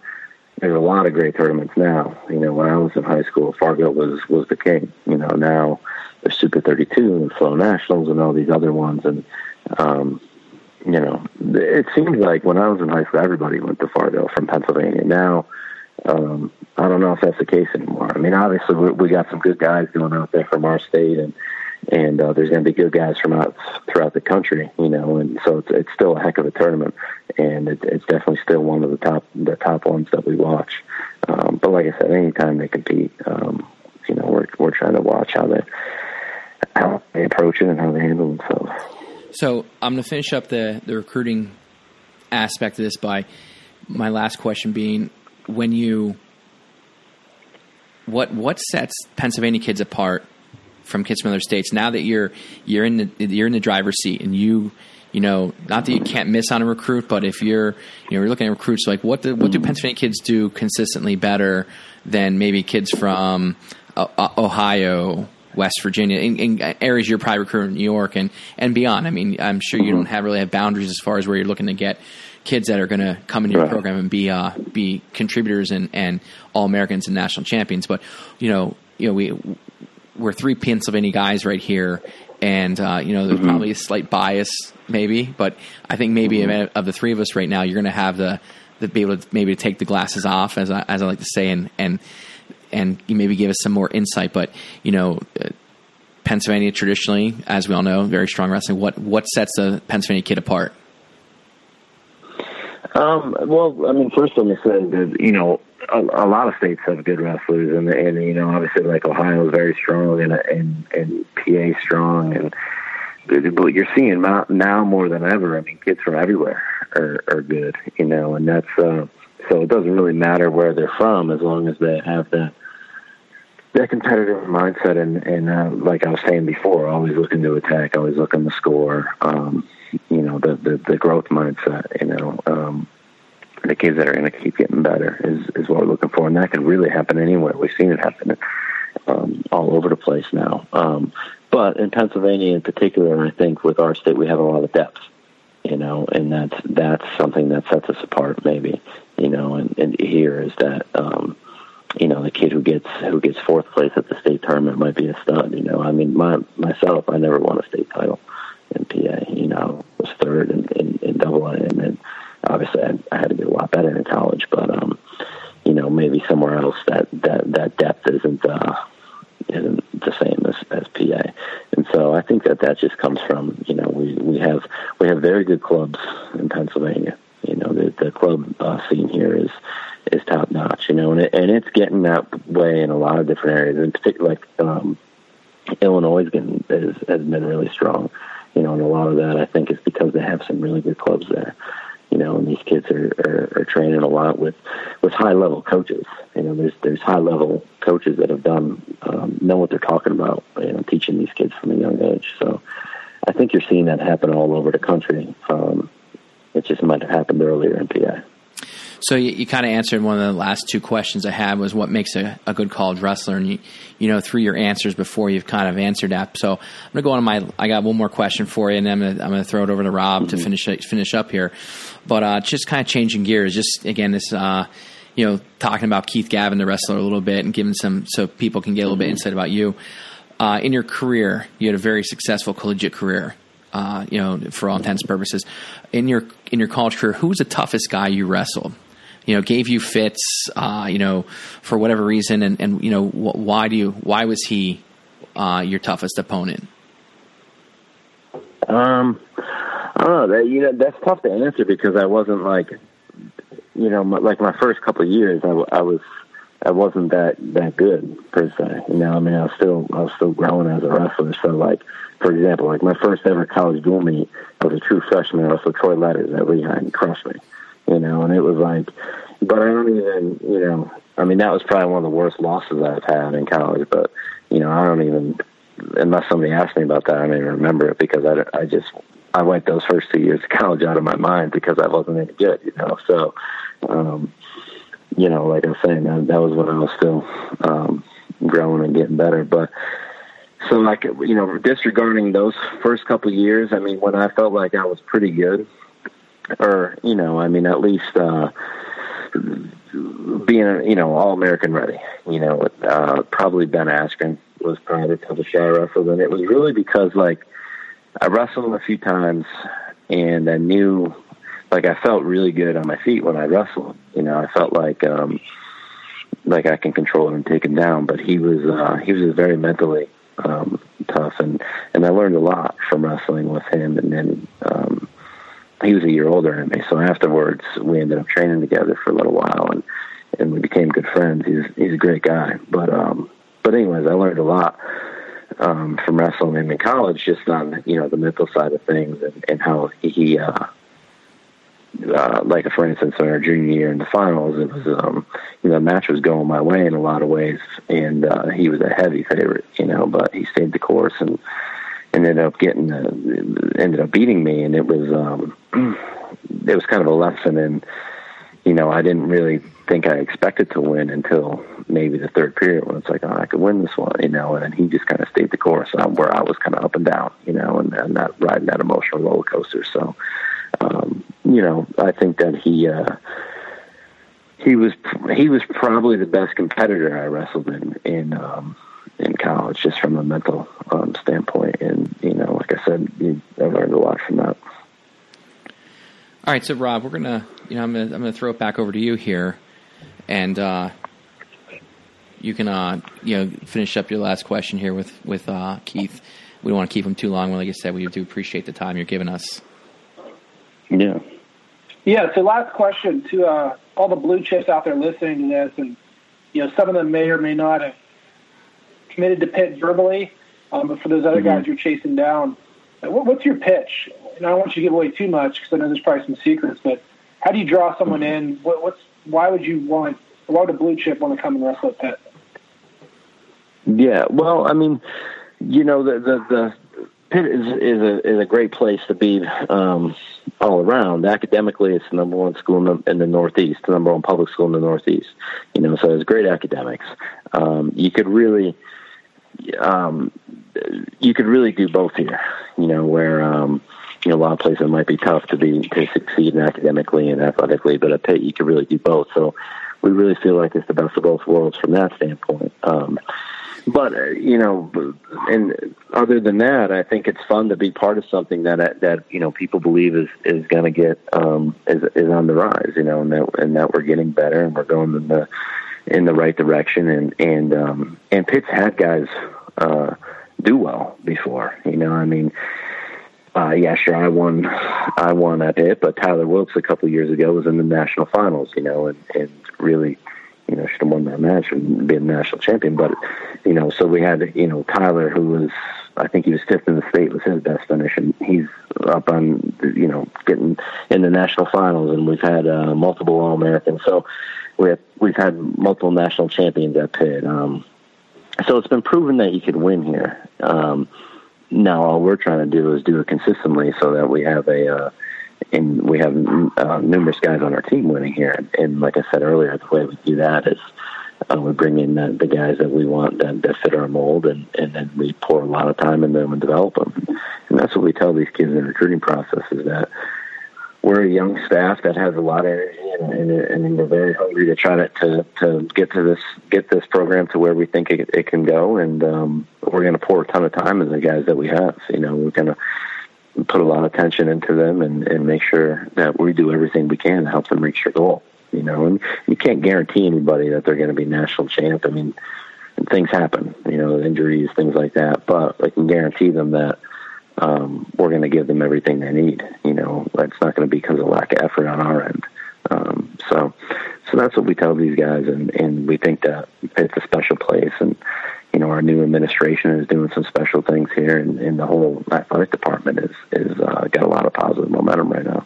there's a lot of great tournaments now. You know, when I was in high school, Fargo was was the king. You know, now there's Super 32 and Flow Nationals and all these other ones, and um, you know, it seems like when I was in high school, everybody went to Fargo from Pennsylvania. Now, um, I don't know if that's the case anymore. I mean, obviously, we, we got some good guys going out there from our state, and and uh, there's going to be good guys from out throughout the country, you know, and so it's it's still a heck of a tournament, and it, it's definitely still one of the top the top ones that we watch. Um, but like I said, anytime they compete, um, you know, we're we're trying to watch how they how they approach it and how they handle themselves. So I'm going to finish up the, the recruiting aspect of this by my last question being when you what what sets Pennsylvania kids apart from kids from other states now that you're you're in the you're in the driver's seat and you you know not that you can't miss on a recruit but if you're you know you're looking at recruits like what do what do Pennsylvania kids do consistently better than maybe kids from uh, uh, Ohio West Virginia, in, in areas you're probably recruiting New York and, and beyond. I mean, I'm sure you don't have really have boundaries as far as where you're looking to get kids that are going to come into your Right. program and be uh, be contributors and, and all Americans and national champions. But you know, you know, we we're three Pennsylvania guys right here, and uh, you know, there's probably a slight bias, maybe, but I think maybe of the three of us right now, you're going to have the the be able to maybe take the glasses off, as I, as I like to say, and and and maybe give us some more insight. But you know, uh, Pennsylvania traditionally, as we all know, very strong wrestling. What what sets the Pennsylvania kid apart? Um, well, I mean, first let me say that you know a, a lot of states have good wrestlers, and and you know obviously like Ohio is very strong, and and and PA strong, and but you're seeing now, more than ever. I mean, kids from everywhere are are good, you know, and that's uh, so it doesn't really matter where they're from as long as they have that that competitive mindset and and uh, like I was saying before, always looking to attack, always looking to score. Um, you know, the, the the growth mindset. You know, um, the kids that are going to keep getting better is is what we're looking for, and that can really happen anywhere. We've seen it happen um, all over the place now. Um, but in Pennsylvania, in particular, I think with our state, we have a lot of depth. You know, and that's that's something that sets us apart, maybe. You know, and, and here is that. Um, you know, the kid who gets who gets fourth place at the state tournament might be a stud. You know, I mean, my myself, I never won a state title in PA. You know, was third in, in, in double A, and then obviously I, I had to get a lot better in college. But um, you know, maybe somewhere else that that that depth isn't uh, isn't the same as as PA. And so I think that that just comes from you know we we have we have very good clubs in Pennsylvania. You know, the the club uh, scene here is is top notch. You know, and it, and it's getting that way in a lot of different areas. In particular, like um, Illinois is getting, is, has been really strong. You know, and a lot of that I think is because they have some really good clubs there. You know, and these kids are, are, are training a lot with with high level coaches. You know, there's there's high level coaches that have done um, know what they're talking about. You know, teaching these kids from a young age. So I think you're seeing that happen all over the country. Um, it just might have happened earlier in PA. So you, you kind of answered one of the last two questions I had was what makes a, a good college wrestler, and you, you know through your answers before you've kind of answered that. So I'm gonna go on to my. I got one more question for you, and then I'm gonna, I'm gonna throw it over to Rob mm-hmm. to finish finish up here. But uh, just kind of changing gears, just again this. Uh, you know, talking about Keith Gavin, the wrestler, a little bit, and giving some so people can get a little bit mm-hmm. insight about you. Uh, in your career, you had a very successful collegiate career. Uh, you know, for all intents and purposes, in your in your college career, who was the toughest guy you wrestled? You know, gave you fits, uh, you know, for whatever reason, and, and you know, wh- why do you, why was he uh, your toughest opponent? Um, I don't know. That you know, that's tough to answer because I wasn't like, you know, my, like my first couple of years, I, I was, I wasn't that that good per se. You know, I mean, I was still, I was still growing as a wrestler. So, like, for example, like my first ever college dual meet, I was a true freshman. I wrestled Troy Letters at Lehigh and crushed me you know, and it was like, but I don't even, you know, I mean, that was probably one of the worst losses I've had in college, but, you know, I don't even, unless somebody asked me about that, I don't even remember it because I, I just, I went those first two years of college out of my mind because I wasn't any good, you know, so, um, you know, like I was saying, that, that was when I was still, um, growing and getting better, but, so like you know disregarding those first couple years i mean when i felt like i was pretty good or you know, I mean, at least uh, being you know all American ready. You know, uh, probably Ben Askren was probably the toughest guy I wrestled, and it was really because like I wrestled him a few times, and I knew like I felt really good on my feet when I wrestled. You know, I felt like um, like I can control him and take him down, but he was uh, he was very mentally um, tough, and and I learned a lot from wrestling with him, and then. Um, he was a year older than me. So afterwards, we ended up training together for a little while, and and we became good friends. He's he's a great guy. But um, but anyways, I learned a lot um, from wrestling him in college, just on you know the mental side of things and and how he. Uh, uh, like for instance, in our junior year in the finals, it was um, you know the match was going my way in a lot of ways, and uh, he was a heavy favorite, you know, but he stayed the course and ended up getting uh, ended up beating me, and it was um, it was kind of a lesson in you know I didn't really think I expected to win until maybe the third period when it's like oh I could win this one, you know, and then he just kind of stayed the course um, where I was kind of up and down, you know, and, and not riding that emotional roller coaster. So um, you know I think that he. Uh, he was he was probably the best competitor I wrestled in in um, in college, just from a mental um, standpoint. And you know, like I said, you, I learned a lot from that. All right, so Rob, we're gonna, you know, I'm gonna, I'm gonna throw it back over to you here, and uh, you can, uh, you know, finish up your last question here with with uh, Keith. We don't want to keep him too long. Like I said, we do appreciate the time you're giving us. Yeah. Yeah. So, last question to uh, all the blue chips out there listening to this, and you know, some of them may or may not have committed to Pitt verbally, um, but for those other mm-hmm. guys you're chasing down, what, what's your pitch? And I don't want you to give away too much because I know there's probably some secrets, but how do you draw someone in? What, what's why would you want? Why would a blue chip want to come and wrestle at Pitt? Yeah, well, I mean, you know, the the, the Pitt is is a is a great place to be um, all around. Academically, it's the number one school in the, in the Northeast, the number one public school in the Northeast. You know, so it's great academics. Um, you could really um, you could really do both here. You know, where um, you know a lot of places it might be tough to be to succeed academically and athletically, but at Pitt you could really do both. So we really feel like it's the best of both worlds from that standpoint. Um, but uh, you know, and other than that, I think it's fun to be part of something that that you know people believe is is going to get um, is is on the rise. You know, and that and that we're getting better and we're going in the in the right direction. And and um, and Pitt's had guys uh, do well before. You know, I mean. Uh, yeah, sure. I won, I won at it, but Tyler Wilps a couple years ago was in the national finals, you know, and, and really, you know, should have won that match and been national champion. But, you know, so we had, you know, Tyler who was, I think he was fifth in the state was his best finish, and he's up on you know getting in the national finals, and we've had uh, multiple All Americans. So we have, we've had multiple national champions at Pitt. Um, so it's been proven that you can win here. Um, now all we're trying to do is do it consistently, so that we have a uh, and we have uh, numerous guys on our team winning here. And like I said earlier, the way we do that is uh, we bring in the, the guys that we want that, that fit our mold, and, and then we pour a lot of time into them and develop them. And that's what we tell these kids in the recruiting process is that we're a young staff that has a lot of energy, and, and, and we're very hungry to try to, to to get to this get this program to where we think it, it can go, and um, we're going to pour a ton of time into the guys that we have. You know, we're going to put a lot of attention into them and, and make sure that we do everything we can to help them reach their goal you know, and you can't guarantee anybody that they're going to be national champ. I mean, things happen, you know, injuries, things like that, but I can guarantee them that um, we're going to give them everything they need. You know, it's not going to be because of lack of effort on our end. Um, so, so that's what we tell these guys, and and we think that it's a special place, and you know, our new administration is doing some special things here, and, and the whole athletic department is is uh, got a lot of positive momentum right now.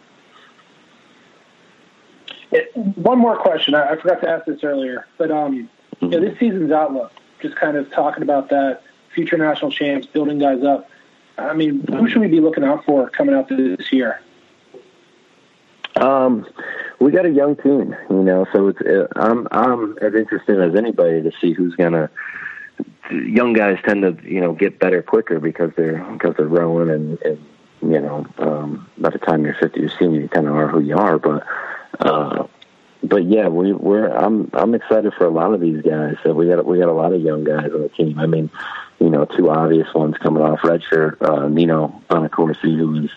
One more question. I, I forgot to ask this earlier, but um, you know, this season's outlook, just kind of talking about that, future national champs, building guys up. I mean, who should we be looking out for coming out this year? Um, we got a young team, you know, so it's uh, I'm I'm as interested as anybody to see who's gonna. Young guys tend to you know get better quicker because they're because they're growing and, and you know um, by the time you're 50 or senior you kind of are who you are, but uh, but yeah, we, we're I'm I'm excited for a lot of these guys. So we got we got a lot of young guys on the team. I mean, you know, two obvious ones coming off redshirt. Uh, Nino Bonaccorsi, who was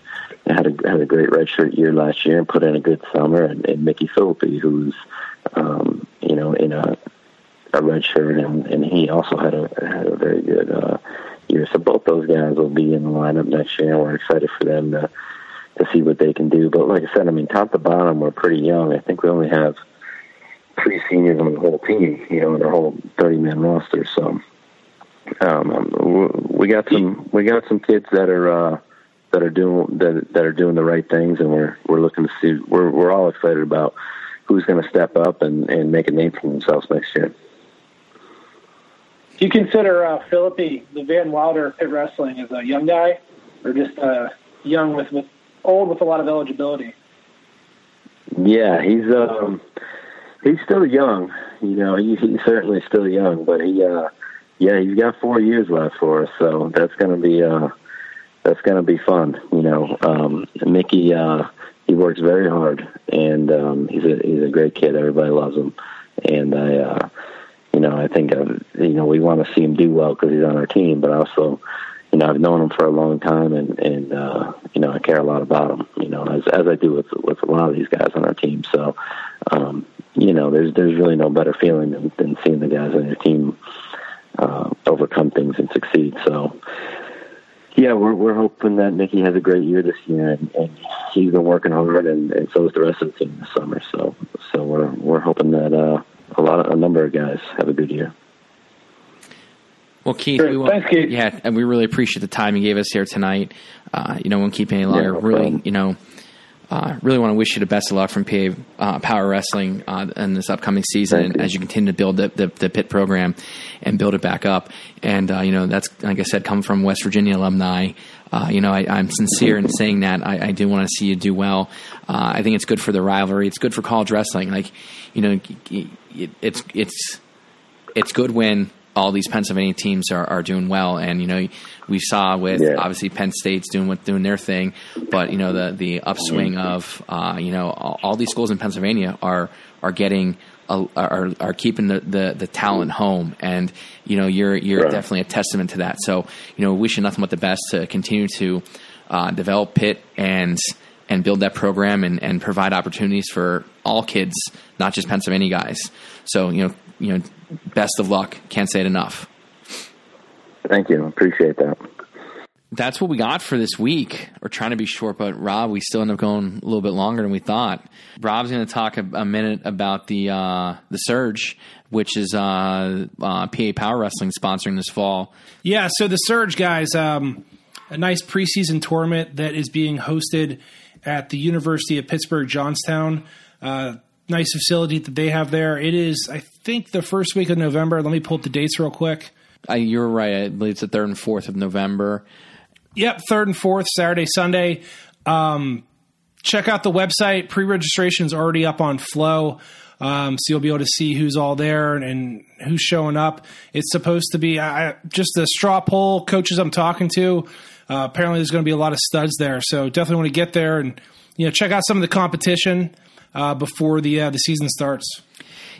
had a had a great redshirt year last year and put in a good summer, and, and Micky Phillippi, who's um, you know in a a redshirt, and and he also had a had a very good uh, year. So both those guys will be in the lineup next year. and We're excited for them to to see what they can do. But like I said, I mean, top to bottom, we're pretty young. I think we only have three seniors on the whole team, you know, in our whole 30 man roster. So um, um we got some we got some kids that are uh, that are doing that that are doing the right things, and we're we're looking to see. We're we're all excited about who's going to step up and and make a name for themselves next year. Do you consider uh, Phillippi, the Van Wilder Pitt Wrestling, as a young guy, or just uh, young with with old with a lot of eligibility. Yeah, he's um he's still young. You know, he, he's certainly still young, but he uh yeah, he's got four years left for us, so that's gonna be uh that's gonna be fun. You know, um Micky uh he works very hard and um he's a he's a great kid. Everybody loves him. And I uh you know, I think uh, you know we want to see him do well because he's on our team, but also you know, I've known him for a long time, and and uh, you know, I care a lot about him. You know, as as I do with with a lot of these guys on our team. So, um, you know, there's there's really no better feeling than, than seeing the guys on your team uh, overcome things and succeed. So, yeah, we're we're hoping that Micky has a great year this year, and, and he's been working hard, and, and so is the rest of the team this summer. So, so we're we're hoping that uh, a lot of a number of guys have a good year. Well, Keith, we want, Thanks, Keith. Yeah, and we really appreciate the time you gave us here tonight. Uh, you know, we won't keep any longer. Yeah, really, you know, uh, really want to wish you the best of luck from PA uh, Power Wrestling uh, in this upcoming season you. as you continue to build the, the, the, Pitt program and build it back up. And, uh, you know, that's, like I said, come from West Virginia alumni. Uh, you know, I, am sincere in saying that. I, I do want to see you do well. Uh, I think it's good for the rivalry. It's good for college wrestling. Like, you know, it's, it's, it's good when all these Pennsylvania teams are, are doing well. And, you know, we saw with yeah. obviously Penn State's doing what doing their thing, but you know the the upswing mm-hmm. of uh, you know all, all, these schools in Pennsylvania are are getting a, are are keeping the, the, the talent home, and you know you're you're right. definitely a testament to that. So you know, wish you nothing but the best to continue to uh, develop Pitt and and build that program and, and provide opportunities for all kids, not just Pennsylvania guys. So you know, you know, best of luck. Can't say it enough. Thank you. Appreciate that. that's what we got for this week. We're trying to be short, but Rob, we still end up going a little bit longer than we thought. Rob's going to talk a, a, minute about the uh, the Surge, which is uh, uh, PA Power Wrestling sponsoring this fall. Yeah, so the Surge guys, um, a nice preseason tournament that is being hosted at the University of Pittsburgh Johnstown. Uh, nice facility that they have there. It is, I think, the first week of November. Let me pull up the dates real quick. you're right. I believe it's the third and fourth of November. Yep, third and fourth, Saturday, Sunday. Um, check out the website. Pre registration is already up on Flow. Um, so you'll be able to see who's all there and, and who's showing up. It's supposed to be uh, just a straw poll. Coaches I'm talking to. Uh, apparently, there's going to be a lot of studs there. So definitely want to get there and you know check out some of the competition uh, before the uh, the season starts.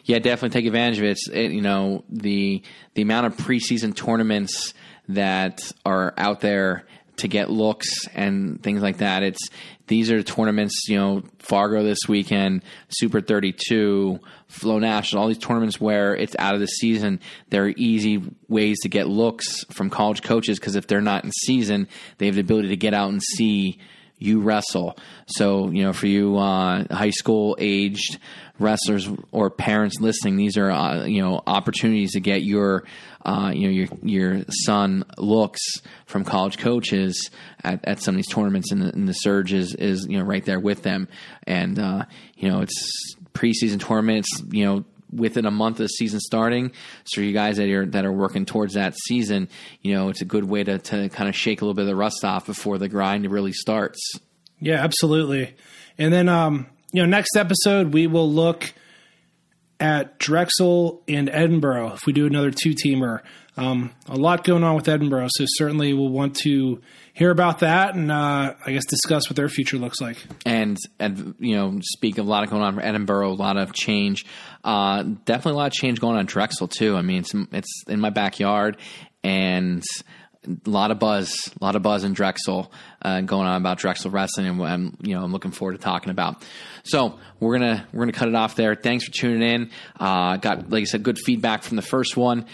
Yeah, definitely take advantage of it. It. You know the the amount of preseason tournaments that are out there to get looks and things like that. It's these are tournaments, you know, Fargo this weekend, Super 32, Flow National, all these tournaments where it's out of the season. There are easy ways to get looks from college coaches because if they're not in season, they have the ability to get out and see you wrestle. So, you know, for you uh, high school aged wrestlers or parents listening, these are uh, you know opportunities to get your uh, you know your your son looks from college coaches at, at some of these tournaments, and the, and the surge is, is you know right there with them, and uh, you know it's preseason tournaments, you know within a month of the season starting. So you guys that are that are working towards that season, you know, it's a good way to to kind of shake a little bit of the rust off before the grind really starts. Yeah, absolutely. And then um, you know, next episode we will look at Drexel and Edinboro if we do another two teamer. Um, a lot going on with Edinboro, so certainly we'll want to hear about that and uh, I guess discuss what their future looks like. And and you know, speak of a lot of going on for Edinboro, a lot of change. Uh, definitely a lot of change going on Drexel too. I mean, it's it's in my backyard and a lot of buzz, a lot of buzz in Drexel uh, going on about Drexel wrestling, and I'm you know I'm looking forward to talking about. So we're gonna we're gonna cut it off there. Thanks for tuning in. Uh, got like I said, good feedback from the first one.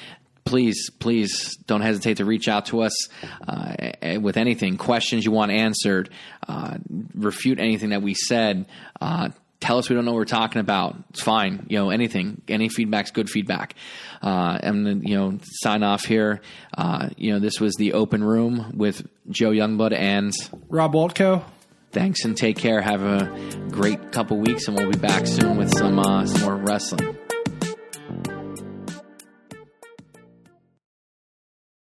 Please, please don't hesitate to reach out to us uh, with anything, questions you want answered, uh, refute anything that we said uh, tell us we don't know what we're talking about. It's fine. You know, anything, any feedback's good feedback. Uh, you know, sign off here. Uh, you know, this was the open room with Joe Youngblood and Rob Waltko. Thanks and take care. Have a great couple weeks, and we'll be back soon with some uh, some more wrestling.